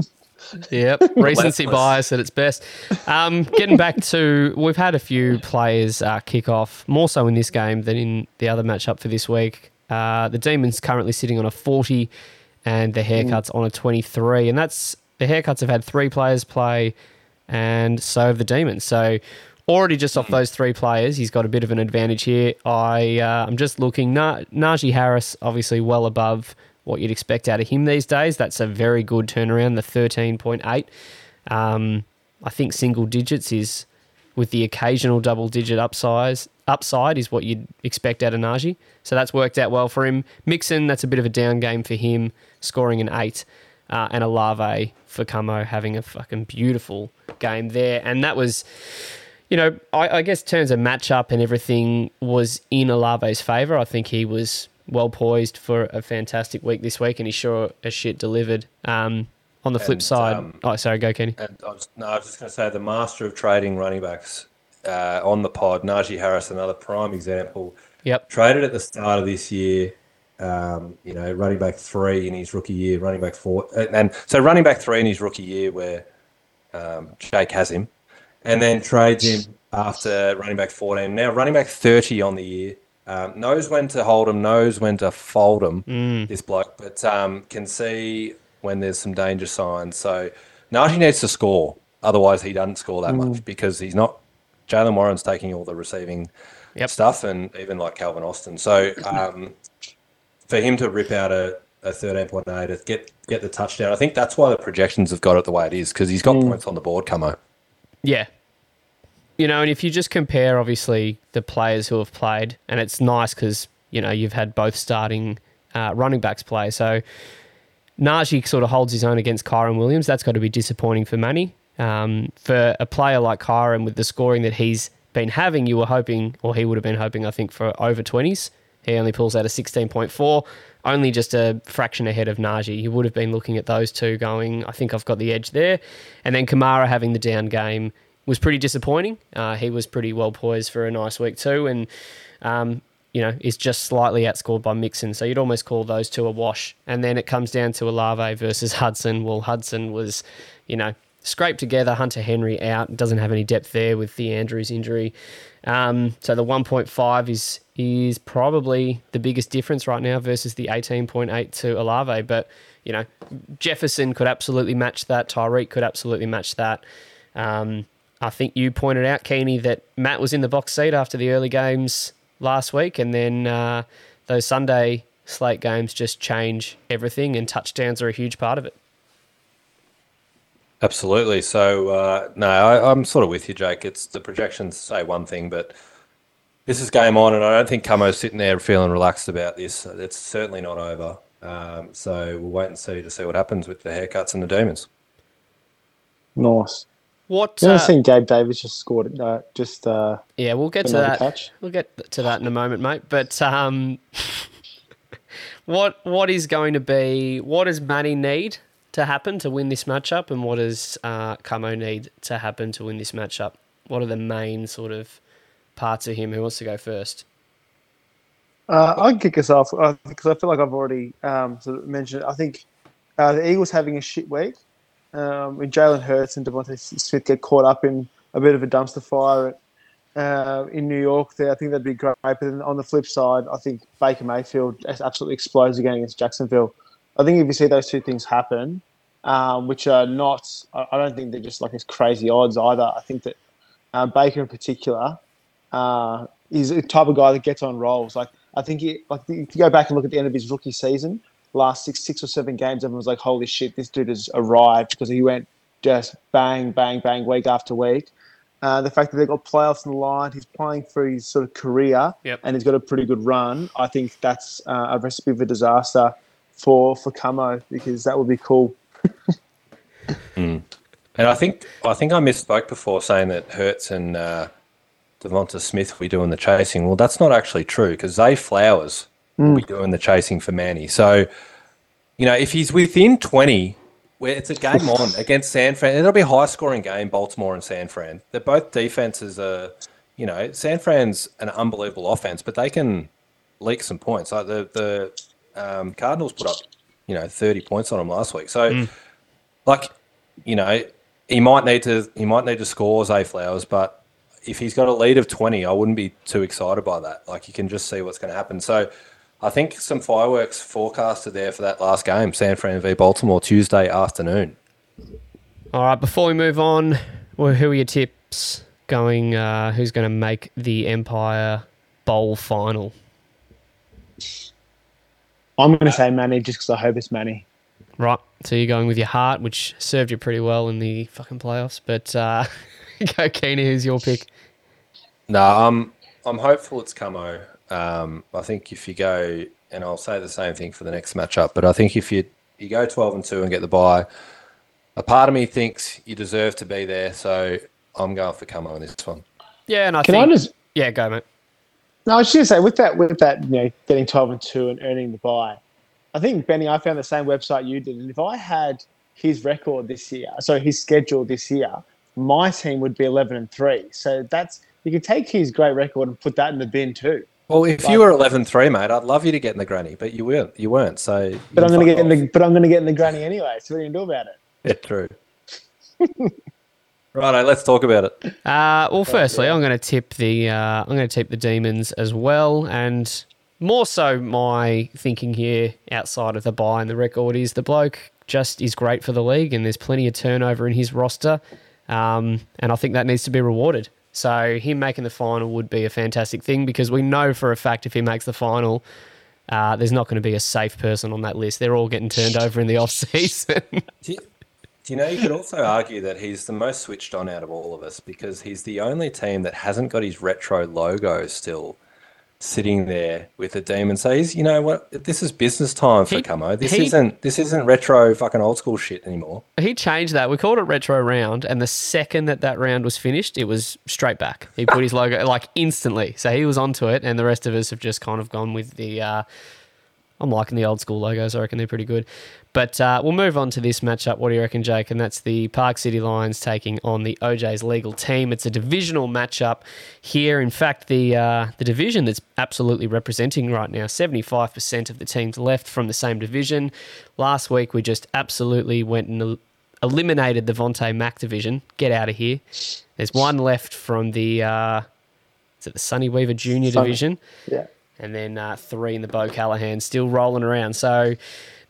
Yep, [LAUGHS] recency bias at its best. Um, getting back to, we've had a few players uh, kick off more so in this game than in the other matchup for this week. Uh, the Demons currently sitting on a 40 and the haircuts on a 23. And that's the haircuts have had three players play and so have the Demons. So already just off those three players, he's got a bit of an advantage here. I, uh, I'm just looking. Na- Najee Harris, obviously well above what you'd expect out of him these days. That's a very good turnaround, the 13.8. Um, I think single digits is with the occasional double digit upsize upside is what you'd expect out of Najee. So that's worked out well for him. Mixon, that's a bit of a down game for him, scoring an eight. Uh, and Olave for Camo having a fucking beautiful game there. And that was, you know, I, I guess terms of matchup and everything was in Olave's favour. I think he was well poised for a fantastic week this week, and he sure as shit delivered. Um, on the flip And, side, um, oh sorry, go Kenny. And I was, no, I was just going to say the master of trading running backs uh, on the pod, Najee Harris, another prime example. Yep. Traded at the start of this year, um, you know, running back three in his rookie year, running back four, and, and so running back three in his rookie year where um, Jake has him, and then trades him after running back 14. Now running back 30 on the year. Um, knows when to hold him, knows when to fold him, this bloke, but um, can see when there's some danger signs. So Najee needs to score. Otherwise, he doesn't score that much because he's not. Jaylen Warren's taking all the receiving Yep. stuff, and even like Calvin Austin. So um, for him to rip out a, a 13.8, to get get the touchdown, I think that's why the projections have got it the way it is because he's got points on the board. Camo. Yeah. You know, and if you just compare, obviously, the players who have played, and it's nice because, you know, you've had both starting uh, running backs play. So Najee sort of holds his own against Kyren Williams. That's got to be disappointing for Manny. Um, for a player like Kyren, with the scoring that he's been having, you were hoping, or he would have been hoping, I think, for over 20s. He only pulls out a 16.4, only just a fraction ahead of Najee. You would have been looking at those two going, I think I've got the edge there. And then Kamara having the down game was pretty disappointing. Uh, he was pretty well poised for a nice week too, and um, you know is just slightly outscored by Mixon. So you'd almost call those two a wash. And then it comes down to Olave versus Hudson. Well, Hudson was, you know, scraped together. Hunter Henry out, doesn't have any depth there with the Andrews injury. Um, so the 1.5 is is probably the biggest difference right now versus the 18.8 to Olave. But you know, Jefferson could absolutely match that. Tyreek could absolutely match that. Um, I think you pointed out, Keeney, that Matt was in the box seat after the early games last week, and then uh, those Sunday slate games just change everything, and touchdowns are a huge part of it. Absolutely. So uh, no, I, I'm sort of with you, Jake. It's the projections say one thing, but this is game on, and I don't think Camo's sitting there feeling relaxed about this. It's certainly not over. Um, so we'll wait and see to see what happens with the haircuts and the demons. Nice. What? You Uh, ever seen Gabe Davis just scored it? Uh, just uh, yeah, we'll get to that. catch. We'll get to that in a moment, mate. But um, [LAUGHS] what what is going to be? What does Manny need to happen to win this matchup, and what does uh, Camo need to happen to win this matchup? What are the main sort of parts of him? Who wants to go first? Uh, I can kick us off uh, because I feel like I've already um, sort of mentioned it. I think uh, the Eagles having a shit week. Um, when Jalen Hurts and DeVonta Smith get caught up in a bit of a dumpster fire uh, in New York, there, I think that'd be great. But then on the flip side, I think Baker Mayfield absolutely explodes again against Jacksonville. I think if you see those two things happen, um, which are not, I don't think they're just like as crazy odds either. I think that uh, Baker in particular uh, is a type of guy that gets on rolls. Like I think he, like if you go back and look at the end of his rookie season, last six six or seven games, everyone was like, "Holy shit, this dude has arrived!" Because he went just bang, bang, bang, week after week. Uh, the fact that they've got playoffs on the line, he's playing for his sort of career, Yep. and he's got a pretty good run. I think that's uh, a recipe for disaster for for Camo because that would be cool. [LAUGHS] And I think I think I misspoke before saying that Hurts and uh, Devonta Smith will be doing the chasing. Well, that's not actually true because Zay Flowers will be doing the chasing for Manny. So, you know, if he's within twenty, where it's a game on against San Fran, it'll be a high scoring game. Baltimore and San Fran. They're both defenses are, you know, San Fran's an unbelievable offense, but they can leak some points. Like the the um, Cardinals put up, you know, thirty points on them last week. So, like, you know, he might need to he might need to score Zay Flowers, but if he's got a lead of twenty, I wouldn't be too excited by that. Like you can just see what's going to happen. So I think some fireworks forecasted there for that last game, San Fran v Baltimore, Tuesday afternoon. All right, before we move on, well, who are your tips going? Uh, who's going to make the Empire Bowl final? I'm going to say Manny just because I hope it's Manny. Right, so you're going with your heart, which served you pretty well in the fucking playoffs. But uh, [LAUGHS] go, Keena, who's your pick? No, I'm I'm hopeful it's Camo. Um, I think if you go, and I'll say the same thing for the next matchup, but I think if you you go 12 and two and get the bye, a part of me thinks you deserve to be there. So I'm going for Camo in this one. Yeah, and I Can think. I just? Yeah, go, mate. No, I was just going to say with that, with that, you know, getting 12 and two and earning the buy. I think Benny, I found the same website you did, and if I had his record this year, so his schedule this year, my team would be 11 and three. So that's you can take his great record and put that in the bin too. Well, if you were 11-3, mate, I'd love you to get in the granny, but you weren't. You weren't. So, But I'm going to fuck get in the but I'm going to get in the granny anyway. So what are you going to do about it? Yeah, true. Righto, let's talk about it. Uh, well, firstly, I'm going to tip the uh, I'm going to tip the demons as well, and more so my thinking here outside of the buy and the record is the bloke just is great for the league, and there's plenty of turnover in his roster, um, and I think that needs to be rewarded. So him making the final would be a fantastic thing because we know for a fact if he makes the final. Uh, there's not going to be a safe person on that list. They're all getting turned over in the off season. [LAUGHS] Do do you know, you could also argue that he's the most switched on out of all of us because he's the only team that hasn't got his retro logo still sitting there with the demon. So he's, you know what, this is business time for He- Camo. This he- isn't this isn't retro fucking old school shit anymore. He changed that. We called it retro round, and the second that that round was finished, it was straight back. He put his logo like instantly, so he was onto it, and the rest of us have just kind of gone with the. Uh, I'm liking the old school logos. I reckon they're pretty good. But uh, we'll move on to this matchup. What do you reckon, Jake? And that's the Park City Lions taking on the OJ's legal team. It's a divisional matchup here. In fact, the uh, the division that's absolutely representing right now, 75% of the teams left from the same division. Last week, we just absolutely went and el- eliminated the Vontae Mack division. Get out of here. There's one left from the uh, is it the Sonny Weaver Junior division Yeah. and then uh, three in the Bo Callahan, still rolling around. So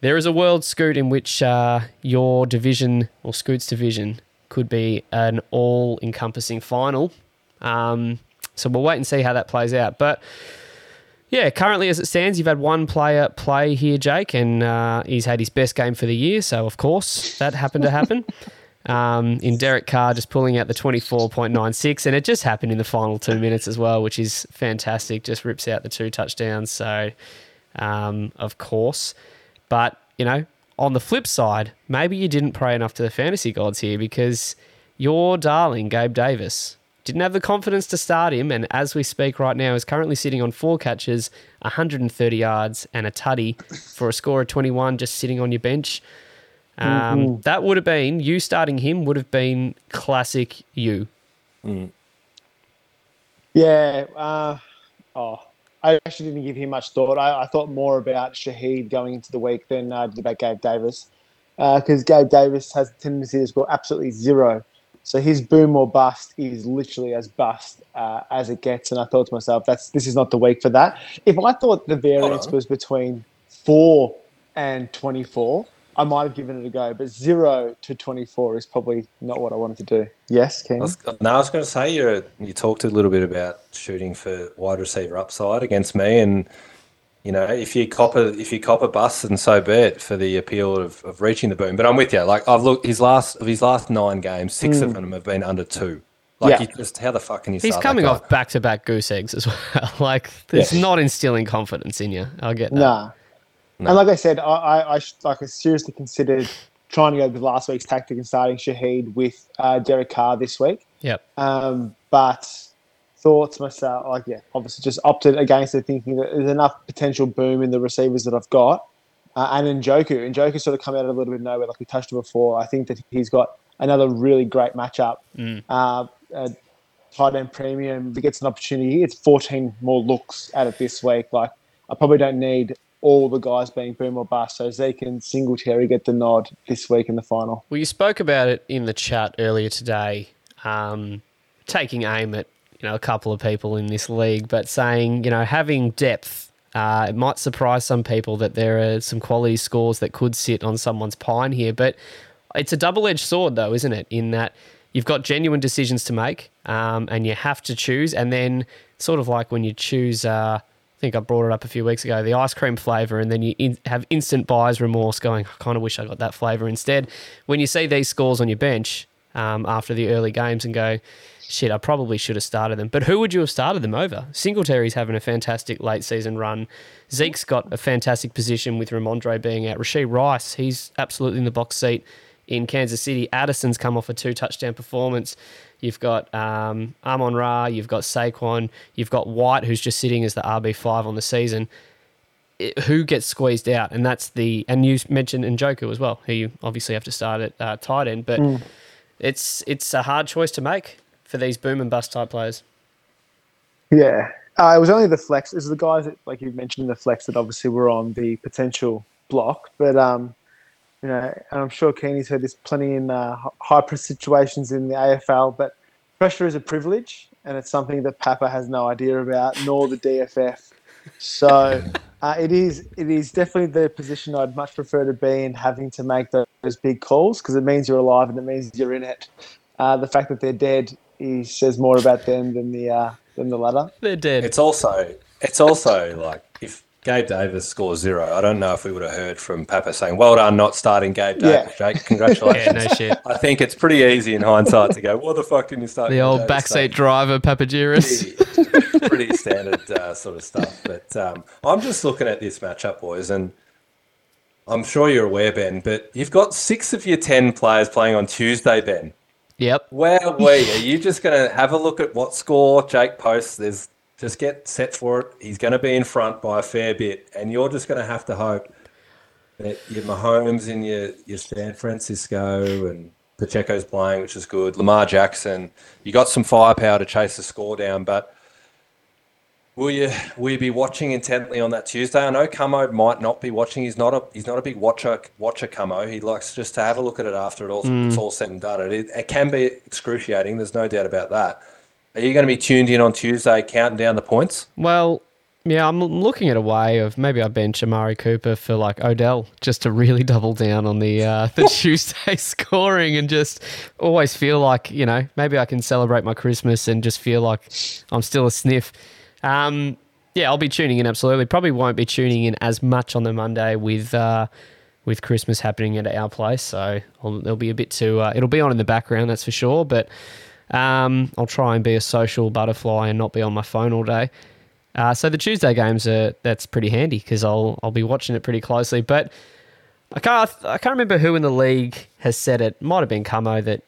there is a world scoot in which uh, your division or Scoot's division could be an all-encompassing final. Um, so we'll wait and see how that plays out. But yeah, currently as it stands, you've had one player play here, Jake, and uh, he's had his best game for the year. So of course that happened to happen. [LAUGHS] Um, in Derek Carr just pulling out the 24.96, and it just happened in the final two minutes as well, which is fantastic. Just rips out the two touchdowns. So, um, of course, but you know, on the flip side, maybe you didn't pray enough to the fantasy gods here because your darling Gabe Davis didn't have the confidence to start him, and as we speak right now, is currently sitting on four catches, 130 yards, and a tutty for a score of 21, just sitting on your bench. Um, That would have been you starting him would have been classic you. Yeah. Uh, oh, I actually didn't give him much thought. I, I thought more about Shaheed going into the week than I did about Gabe Davis. Because Gabe Davis has a tendency to score absolutely zero. So his boom or bust is literally as bust uh, as it gets. And I thought to myself, that's this is not the week for that. If I thought the variance was between four and 24, I might have given it a go. But zero to 24 is probably not what I wanted to do. Yes, Ken? I no, I was going to say you you talked a little bit about shooting for wide receiver upside against me, and you know if you cop a if you cop a bus, and so be it for the appeal of, of reaching the boom. But I'm with you. Like I've looked his last of his last nine games, six of mm. them have been under two. Like Yeah. you just how the fuck can you? He's start coming guy? off back to back goose eggs as well. [LAUGHS] like it's not instilling confidence in you. I'll get that. Nah. And like I said, I, I, I like I seriously considered trying to go with last week's tactic and starting Shaheed with uh, Derek Carr this week. Yep. Um, but thought to myself, like, yeah, obviously just opted against it, thinking that there's enough potential boom in the receivers that I've got. Uh, and Njoku, and Njoku sort of come out of a little bit of nowhere, like we touched on before. I think that he's got another really great matchup. Uh, uh, tight end premium, he gets an opportunity. It's 14 more looks at it this week. Like, I probably don't need all the guys being boom or bust. So Zeke and Singletary get the nod this week in the final. Well, you spoke about it in the chat earlier today, um, taking aim at you know a couple of people in this league, but saying you know having depth Uh, it might surprise some people that there are some quality scores that could sit on someone's pine here, but it's a double edged sword, though, isn't it? In that you've got genuine decisions to make um, and you have to choose. And then, sort of like when you choose, uh, I think I brought it up a few weeks ago, the ice cream flavour, and then you in, have instant buyer's remorse going, I kind of wish I got that flavour instead. When you see these scores on your bench um, after the early games and go, shit, I probably should have started them. But who would you have started them over? Singletary's having a fantastic late season run. Zeke's got a fantastic position with Rhamondre being out. Rashee Rice, he's absolutely in the box seat in Kansas City. Addison's come off a two touchdown performance. You've got um, Amon Ra, you've got Saquon, you've got White, who's just sitting as the RB5 on the season. It- who gets squeezed out? And that's the, and you mentioned Njoku as well, who you obviously have to start at uh, tight end, but it's it's a hard choice to make for these boom and bust type players. Yeah. Uh, it was only the flex. Is the guys that, like you mentioned, in the flex that obviously were on the potential block. But, um, you know, and I'm sure Keeney's heard this plenty in uh, high press situations in the AFL, but pressure is a privilege and it's something that Papa has no idea about, nor the DFF. So [LAUGHS] uh, it is it is definitely the position I'd much prefer to be in, having to make those, those big calls because it means you're alive and it means you're in it. Uh, the fact that they're dead is, says more about them than the uh, than the latter. They're dead. It's also it's also like if Gabe Davis scores zero, I don't know if we would have heard from Papa saying, "Well done, not starting Gabe Davis, Yeah. Jake. Congratulations." yeah, no shit. [LAUGHS] I think it's pretty easy in hindsight to go, "What the fuck didn't you start?" The old Davis?" backseat driver, Papagiris. pretty, pretty standard uh, sort of stuff. But um, I'm just looking at this matchup, boys, and I'm sure you're aware, Ben, but you've got six of your 10 players playing on Tuesday, Ben. Yep. Where we? Are you just going to have a look at what score Jake posts? There's just get set for it. He's going to be in front by a fair bit, and you're just going to have to hope that your Mahomes and your your San Francisco and Pacheco's playing, which is good. Lamar Jackson, you got some firepower to chase the score down, but will you will you be watching intently on that Tuesday? I know Camo might not be watching. He's not a he's not a big watcher watcher Camo. He likes just to have a look at it after it all, hmm. it's all said and done. It, it can be excruciating. There's no doubt about that. Are you going to be tuned in on Tuesday, counting down the points? Well, yeah, I'm looking at a way of maybe I bench Amari Cooper for like Odell just to really [LAUGHS] double down on the uh, the Tuesday [LAUGHS] scoring and just always feel like you know maybe I can celebrate my Christmas and just feel like I'm still a sniff. Um, yeah, I'll be tuning in absolutely. Probably won't be tuning in as much on the Monday with uh, with Christmas happening at our place, so I'll, it'll be a bit too. Uh, it'll be on in the background, that's for sure. But um, I'll try and be a social butterfly and not be on my phone all day. Uh, so the Tuesday games are that's pretty handy because I'll I'll be watching it pretty closely. But I can't I can't remember who in the league has said it. Might have been Camo that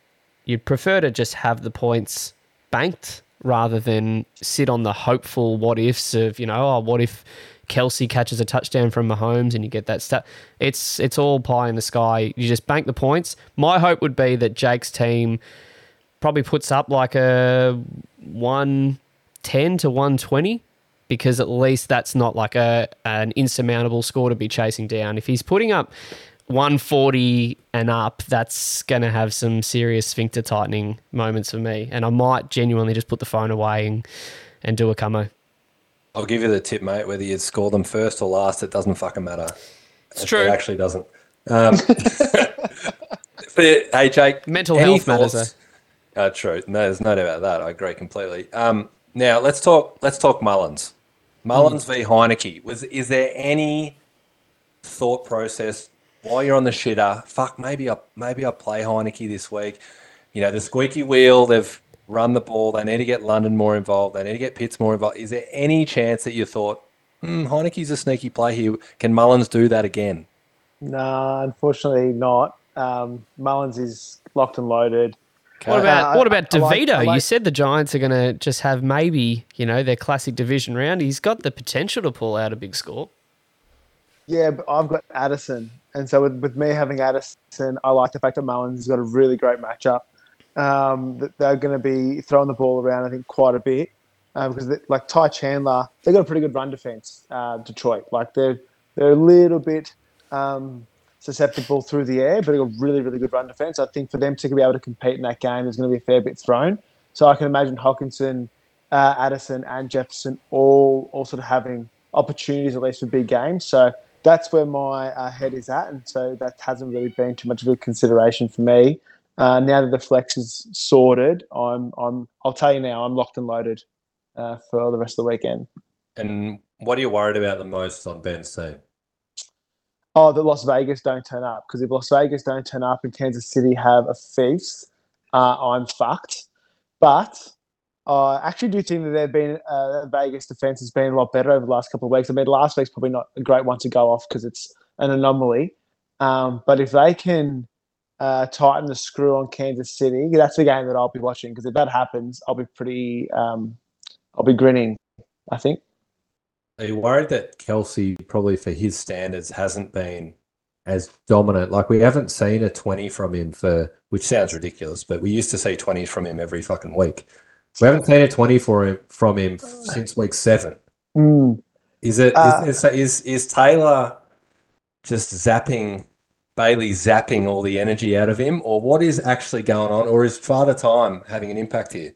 you'd prefer to just have the points banked rather than sit on the hopeful what ifs of you know oh what if Kelce catches a touchdown from Mahomes and you get that stat. It's it's all pie in the sky. You just bank the points. My hope would be that Jake's team probably puts up like a 110 to 120 because at least that's not like a an insurmountable score to be chasing down. If he's putting up 140 and up, that's going to have some serious sphincter tightening moments for me. And I might genuinely just put the phone away and, and do a camo. I'll give you the tip, mate. Whether you score them first or last, it doesn't fucking matter. It's It- true. It actually doesn't. Um, [LAUGHS] [LAUGHS] but, hey, Jake. Mental any health matters, thoughts? Uh, true. No, there's no doubt about that. I agree completely. Um, now let's talk. Let's talk Mullens. Mullens v Heinicke. Was is there any thought process while you're on the shitter? Fuck, maybe I maybe I play Heinicke this week. You know, the squeaky wheel. They've run the ball. They need to get London more involved. They need to get Pitts more involved. Is there any chance that you thought, hmm, Heinicke's a sneaky play here? Can Mullens do that again? No, unfortunately not. Um, Mullens is locked and loaded. What about Uh, what about I like- DeVito? I you said the Giants are going to just have maybe you know their classic division round. He's got the potential to pull out a big score. Yeah, but I've got Addison, and so with, with me having Addison, I like the fact that Mullens has got a really great matchup. Um, that they're going to be throwing the ball around, I think, quite a bit um, because they, like Ty Chandler, they have got a pretty good run defense. Uh, Detroit, like they're they're a little bit um, susceptible through the air, but a really really good run defense. I think for them to be able to compete in that game, there's going to be a fair bit thrown. So I can imagine Hockenson, uh, Addison, and Jefferson all all sort of having opportunities at least for big games. So that's where my uh, head is at, and so that hasn't really been too much of a consideration for me. Uh, now that the flex is sorted, I'm I'm I'll tell you now, I'm locked and loaded uh, for the rest of the weekend. And what are you worried about the most on Ben's team? Oh, that Las Vegas don't turn up because if Las Vegas don't turn up and Kansas City have a feast, uh, I'm fucked. But I actually do think that they've been uh, Vegas defense has been a lot better over the last couple of weeks. I mean, last week's probably not a great one to go off because it's an anomaly. Um, but if they can uh, tighten the screw on Kansas City, that's the game that I'll be watching because if that happens, I'll be pretty, um, I'll be grinning. I think. Are you worried that Kelce, probably for his standards, hasn't been as dominant? Like we haven't seen a twenty from him for, which sounds ridiculous, but we used to see twenties from him every fucking week. We haven't seen a twenty for him from him since week seven. Mm. Is it? Uh, is, is is Taylor just zapping Bailey zapping all the energy out of him, or what is actually going on, or is Father Time having an impact here?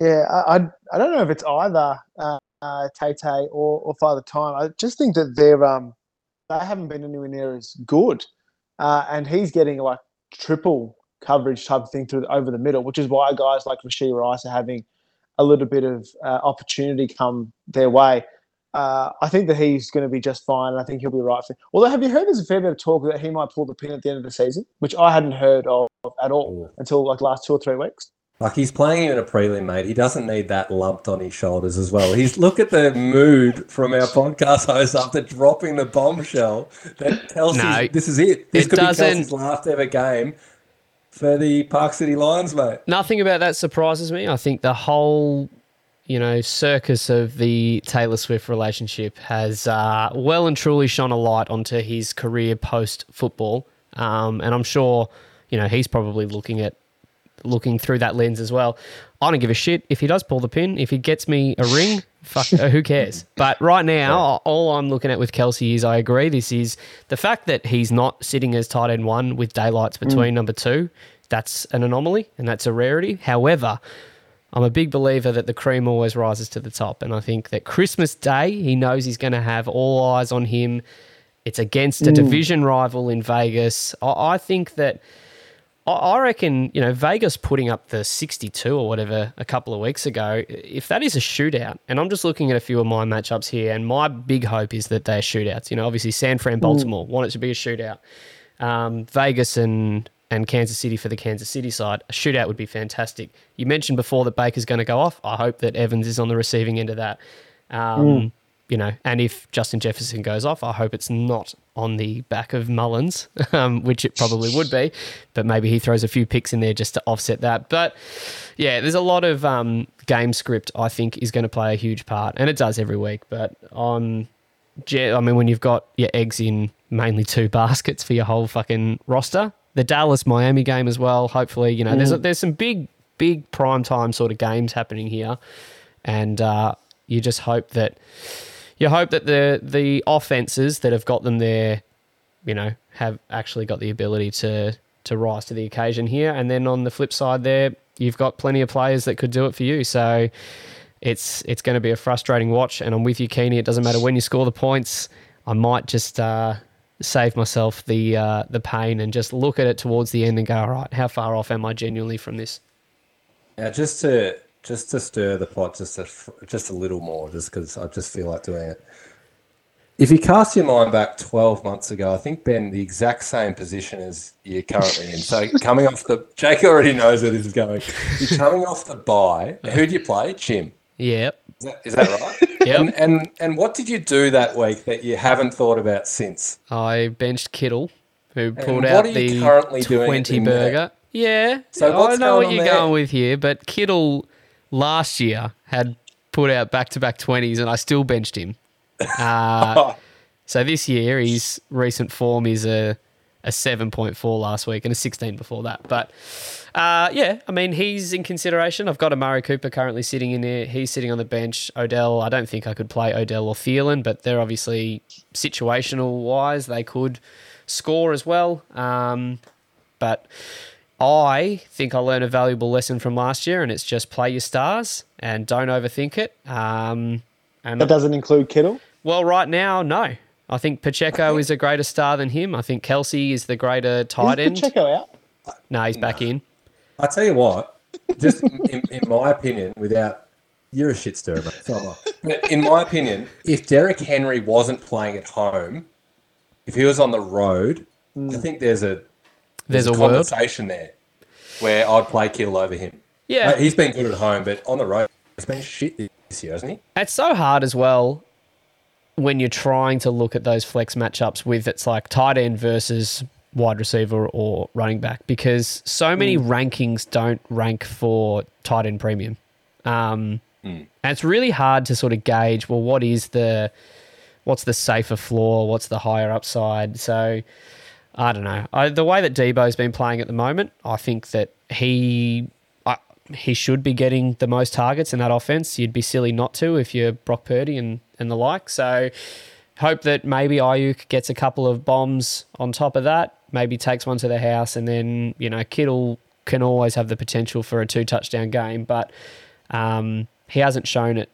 Yeah, I, I, I don't know if it's either uh, Tay Tay or, or Father Time. I just think that they're um they haven't been anywhere near as good, uh, and he's getting like triple coverage type of thing through over the middle, which is why guys like Rashee Rice are having a little bit of uh, opportunity come their way. Uh, I think that he's going to be just fine, and I think he'll be right. For, although, have you heard there's a fair bit of talk that he might pull the pin at the end of the season, which I hadn't heard of at all until like last two or three weeks. Like he's playing in a prelim, mate. He doesn't need that lumped on his shoulders as well. He's look at the mood from our podcast host after dropping the bombshell that Kelce. No, this is it. This it could be doesn't- Kelce's last ever game for the Park City Lions, mate. Nothing about that surprises me. I think the whole, you know, circus of the Taylor Swift relationship has uh, well and truly shone a light onto his career post football, um, and I'm sure, you know, he's probably looking at looking through that lens as well. I don't give a shit if he does pull the pin. If he gets me a ring, [LAUGHS] fuck, uh, who cares? But right now, all I'm looking at with Kelce is I agree. This is the fact that he's not sitting as tight end one with daylights between number two. That's an anomaly and that's a rarity. However, I'm a big believer that the cream always rises to the top. And I think that Christmas Day, he knows he's going to have all eyes on him. It's against a division rival in Vegas. I, I think that. I- reckon, you know, Vegas putting up the 62 or whatever a couple of weeks ago, if that is a shootout, and I'm just looking at a few of my matchups here, and my big hope is that they're shootouts. You know, obviously San Fran, Baltimore want it to be a shootout. Um, Vegas and and Kansas City for the Kansas City side, a shootout would be fantastic. You mentioned before that Baker's going to go off. I hope that Evans is on the receiving end of that. Um, You know, and if Justin Jefferson goes off, I hope it's not on the back of Mullens, [LAUGHS] um, which it probably would be. But maybe he throws a few picks in there just to offset that. But yeah, there's a lot of um, game script I think is going to play a huge part, and it does every week. But on I mean, when you've got your eggs in mainly two [LAUGHS] baskets for your whole fucking roster, the Dallas Miami game as well. Hopefully, you know, there's there's some big big prime time sort of games happening here, and uh, you just hope that you hope that the the offenses that have got them there, you know, have actually got the ability to to rise to the occasion here. And then on the flip side, there you've got plenty of players that could do it for you. So it's it's going to be a frustrating watch. And I'm with you, Keeney. It doesn't matter when you score the points. I might just uh, save myself the uh, the pain and just look at it towards the end and go, all right, how far off am I genuinely from this? Now, just to just to stir the pot just a just a little more, just because I just feel like doing it. If you cast your mind back 12 months ago, I think Ben, the exact same position as you're currently in. So [LAUGHS] coming off the Jake already knows where this is going. You're coming off the bye. Who do you play? Jim. Yep. Is that, is that right? [LAUGHS] Yep. And, and and what did you do that week that you haven't thought about since? I benched Kittle, who pulled out the currently doing 20 in there? burger. Yeah. So I know what you're there? going with here, but Kittle last year had put out back to back 20s and I still benched him. Uh, [LAUGHS] so this year, his recent form is a, a 7.4 last week and a 16 before that. But uh, yeah, I mean, he's in consideration. I've got Amari Cooper currently sitting in there. He's sitting on the bench. Odell, I don't think I could play Odell or Thielen, but they're obviously situational wise. They could score as well. Um, but I think I learned a valuable lesson from last year, and it's just play your stars and don't overthink it. Um, and That doesn't include Kittle. Well, right now, no. I think Pacheco is a greater star than him. I think Kelsey is the greater tight Is end. Pacheco out? No, he's back in. I tell you what, just in, in my opinion, without you're a shit stirrer, mate. So. But in my opinion, if Derrick Henry wasn't playing at home, if he was on the road, I think there's a There's a word. conversation there where I'd play Kittle over him. Yeah. Mate, he's been good at home, but on the road, he's been shit this year, hasn't he? It's so hard as well when you're trying to look at those flex matchups with it's like tight end versus wide receiver or running back because so many rankings don't rank for tight end premium. Um, And it's really hard to sort of gauge, well, what is the what's the safer floor, what's the higher upside. So I don't know. I, the way that Debo's been playing at the moment, I think that he I, he should be getting the most targets in that offense. You'd be silly not to if you're Brock Purdy and, and the like. So hope that maybe Aiyuk gets a couple of bombs on top of that, maybe takes one to the house, and then, you know, Kittle can always have the potential for a two touchdown game, but um, he hasn't shown it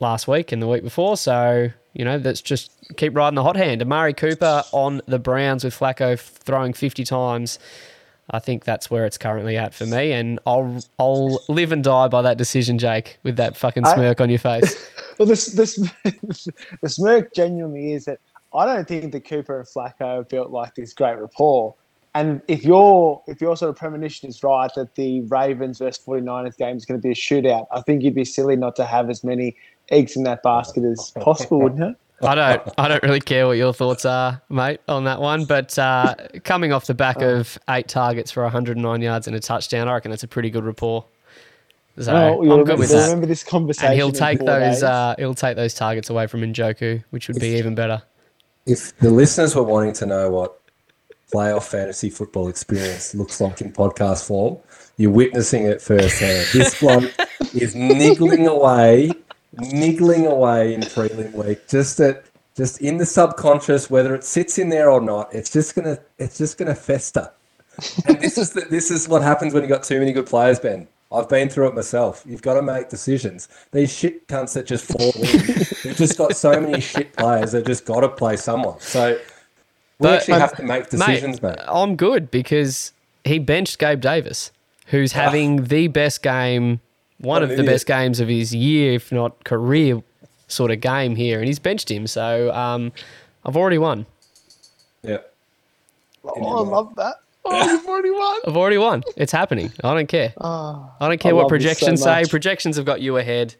last week and the week before. So, you know, let's just keep riding the hot hand. Amari Cooper on the Browns with Flacco throwing 50 times. I think that's where it's currently at for me, and I'll I'll live and die by that decision, Jake, with that fucking I- smirk on your face. [LAUGHS] Well, this this [LAUGHS] the smirk genuinely is that I don't think that Cooper and Flacco have built like this great rapport. And if your if your sort of premonition is right that the Ravens versus 49ers game is going to be a shootout, I think you'd be silly not to have as many eggs in that basket as possible, wouldn't you? I don't I don't really care what your thoughts are, mate, on that one. But uh, coming off the back of eight targets for 109 yards and a touchdown, I reckon it's a pretty good rapport. So I'm good with that. remember this conversation. And he'll take those uh, he'll take those targets away from Njoku, which would be even better. If the listeners were wanting to know what playoff fantasy football experience looks like in podcast form, you're witnessing it firsthand. This one [LAUGHS] is niggling away, niggling away in prelim week. Just that, just in the subconscious, whether it sits in there or not, it's just gonna, it's just gonna fester. And this is the, this is what happens when you got too many good players, Ben. I've been through it myself. You've got to make decisions. These shit cunts that just fall in. They've just got so many shit players. They've just got to play someone. So we But- actually have to make decisions, mate. I'm good because he benched Gabe Davis, who's ah. having the best game, one of the idiot. best games of his year, if not career, sort of game here, and he's benched him. So um, I've already won. Yeah. Oh, I love that. Oh, [LAUGHS] you've already won. I've already won. It's happening. I don't care. Oh, I don't care I what love this so projections say. Projections have got you ahead.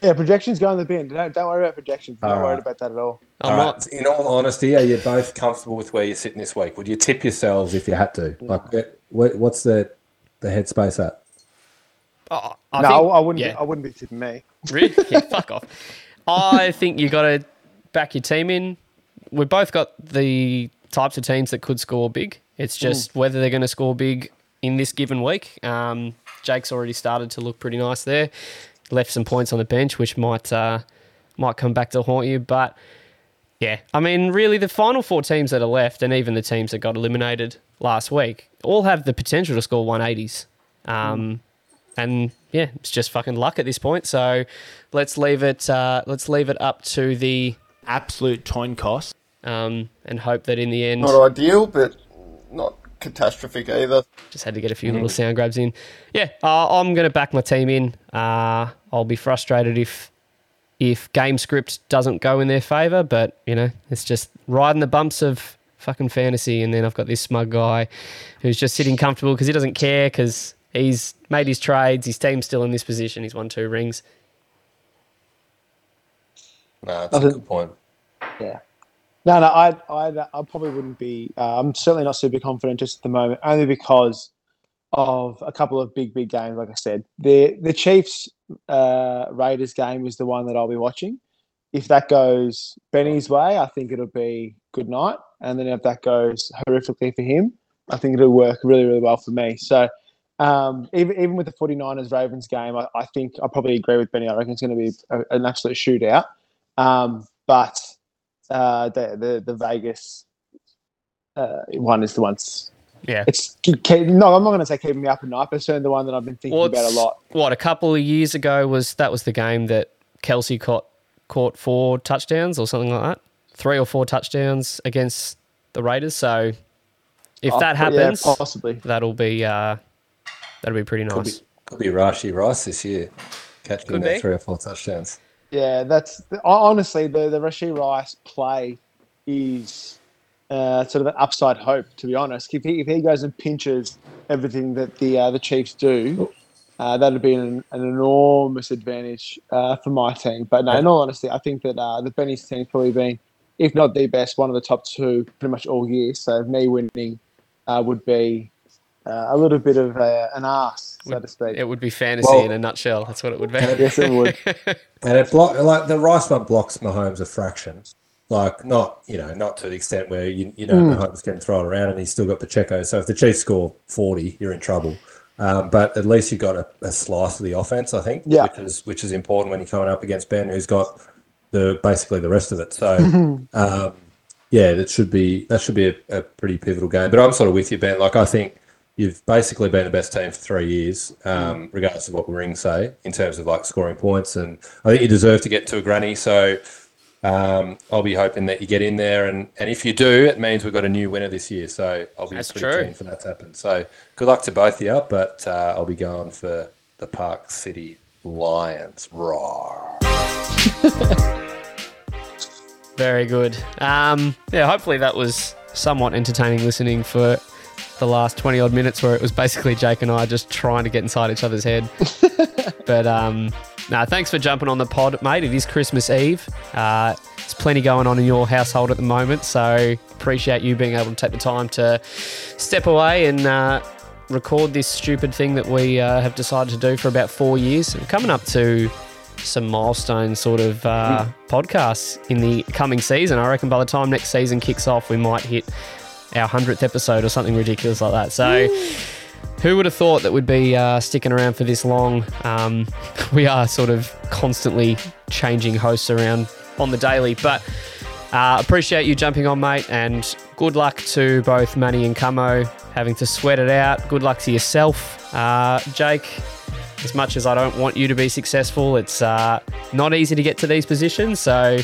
yeah, projections go in the bin. Don't, don't worry about projections. I'm not All worried about that at all. I'm All not. In all honesty, are you both comfortable with where you're sitting this week? Would you tip yourselves if you had to? Like, what's the the headspace at? I no, think- I, wouldn't. yeah. I wouldn't be tipping me. Really? [LAUGHS] Yeah, fuck off. I think you got to back your team in. We've both got the types of teams that could score big. It's just whether they're going to score big in this given week. Um, Jake's already started to look pretty nice there. Left some points on the bench, which might uh, might come back to haunt you. But yeah, I mean, really, the final four teams that are left, and even the teams that got eliminated last week, all have the potential to score 180s. Um, and yeah, it's just fucking luck at this point. So let's leave it. Uh, let's leave it up to the Absolute coin cost. um, and hope that in the end, Not ideal, but not catastrophic either. just had to get a few little sound grabs in. Yeah, uh, I'm going to back my team in. Uh, I'll be frustrated if if game script doesn't go in their favour, but you know, it's just riding the bumps of fucking fantasy. And then I've got this smug guy who's just sitting comfortable because he doesn't care because he's made his trades. His team's still in this position. He's won two rings. No, that's a Other- good point. Yeah. No, no, I, I, I probably wouldn't be. Uh, I'm certainly not super confident just at the moment, only because of a couple of big, big games. Like I said, the the Chiefs uh, Raiders game is the one that I'll be watching. If that goes Benny's way, I think it'll be good night. And then if that goes horrifically for him, I think it'll work really, really well for me. So um, even even with the 49ers Ravens game, I, I think I probably agree with Benny. I reckon it's going to be a, an absolute shootout. Um, but uh, the, the the Vegas uh, one is the ones. Yeah. It's keep, no, I'm not going to say keeping me up at night, but certainly the one that I've been thinking about a lot. What a couple of years ago was that was the game that Kelce caught caught four touchdowns or something like that, three or four touchdowns against the Raiders. So if Oh, that yeah, happens, possibly. that'll be uh, that'll be pretty Could be, nice. could be Rashee Rice this year, catching Could their be. three or four touchdowns. Yeah, that's honestly the the Rashee Rice play is uh, sort of an upside hope. To be honest, if he if he goes and pinches everything that the uh, the Chiefs do, uh, that'd be an, an enormous advantage uh, for my team. But no, in all honesty, I think that uh, the Benny's team's probably been, if not the best, one of the top two pretty much all year. So me winning uh, would be uh, a little bit of a, an ass, so to speak. It would be fantasy Well- in a nutshell. That's what it would be. yes, it would. [LAUGHS] And it block like the Rice one blocks Mahomes a fraction. Like not you know not to the extent where you you know Mahomes can throw it around and he's still got Pacheco. So if the Chiefs score forty, you're in trouble. Um, but at least you got a, a slice of the offense, I think, Yeah. which is which is important when you're coming up against Ben, who's got the basically the rest of it. So [LAUGHS] um, yeah, that should be that should be a, a pretty pivotal game. But I'm sort of with you, Ben. Like I think you've basically been the best team for three years, um, regardless of what rings say in terms of like scoring points. And I think you deserve to get to a granny. So um, I'll be hoping that you get in there. And, and if you do, it means we've got a new winner this year. So I'll be That's pretty true. keen for that to happen. So good luck to both of you. But uh, I'll be going for the Park City Lions. Roar. [LAUGHS] Very good. Um, yeah, hopefully that was somewhat entertaining listening for the last 20 odd minutes where it was basically Jake and I just trying to get inside each other's head. [LAUGHS] but um, no, thanks for jumping on the pod, mate. It is Christmas Eve. Uh, there's plenty going on in your household at the moment, so appreciate you being able to take the time to step away and uh, record this stupid thing that we uh, have decided to do for about four years. We're coming up to some milestone sort of uh, podcasts in the coming season. I reckon by the time next season kicks off, we might hit our 100th episode or something ridiculous like that. So, who would have thought that we'd be uh, sticking around for this long? Um, [LAUGHS] we are sort of constantly changing hosts around on the daily, but uh, appreciate you jumping on, mate, and good luck to both Manny and Camo having to sweat it out. Good luck to yourself, uh, Jake. As much as I don't want you to be successful, it's uh, not easy to get to these positions. So,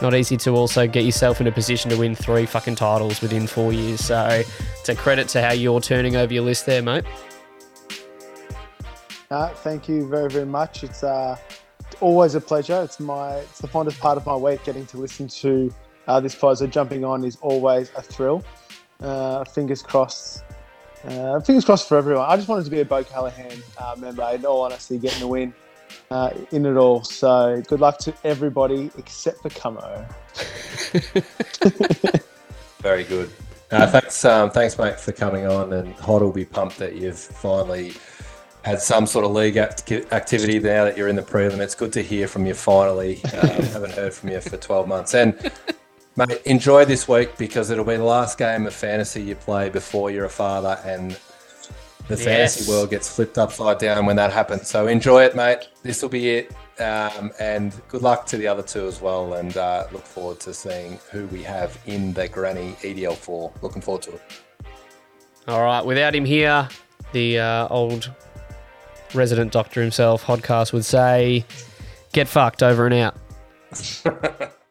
not easy to also get yourself in a position to win three fucking titles within four years. So, it's a credit to how you're turning over your list there, mate. Uh, thank you very, very much. It's uh, always a pleasure. It's my it's the fondest part of my week getting to listen to uh, this. So jumping on is always a thrill. Uh, fingers crossed. Uh, fingers crossed for everyone. I just wanted to be a Bo Callahan uh, member. In all honesty, getting the win uh, in it all. So good luck to everybody except for Camo. [LAUGHS] Very good. Uh, thanks, um, thanks, mate, for coming on. And Hod will be pumped that you've finally had some sort of league act- activity now that you're in the prelim. It's good to hear from you finally. Um, [LAUGHS] haven't heard from you for 12 months. And, mate, enjoy this week because it'll be the last game of fantasy you play before you're a father. And the Yes. fantasy world gets flipped upside down when that happens. So enjoy it, mate. This will be it. Um, and good luck to the other two as well. And uh, look forward to seeing who we have in the Granny EDL4. Looking forward to it. All right, without him here, the uh, old resident doctor himself, Hodcast, would say, get fucked over and out. [LAUGHS]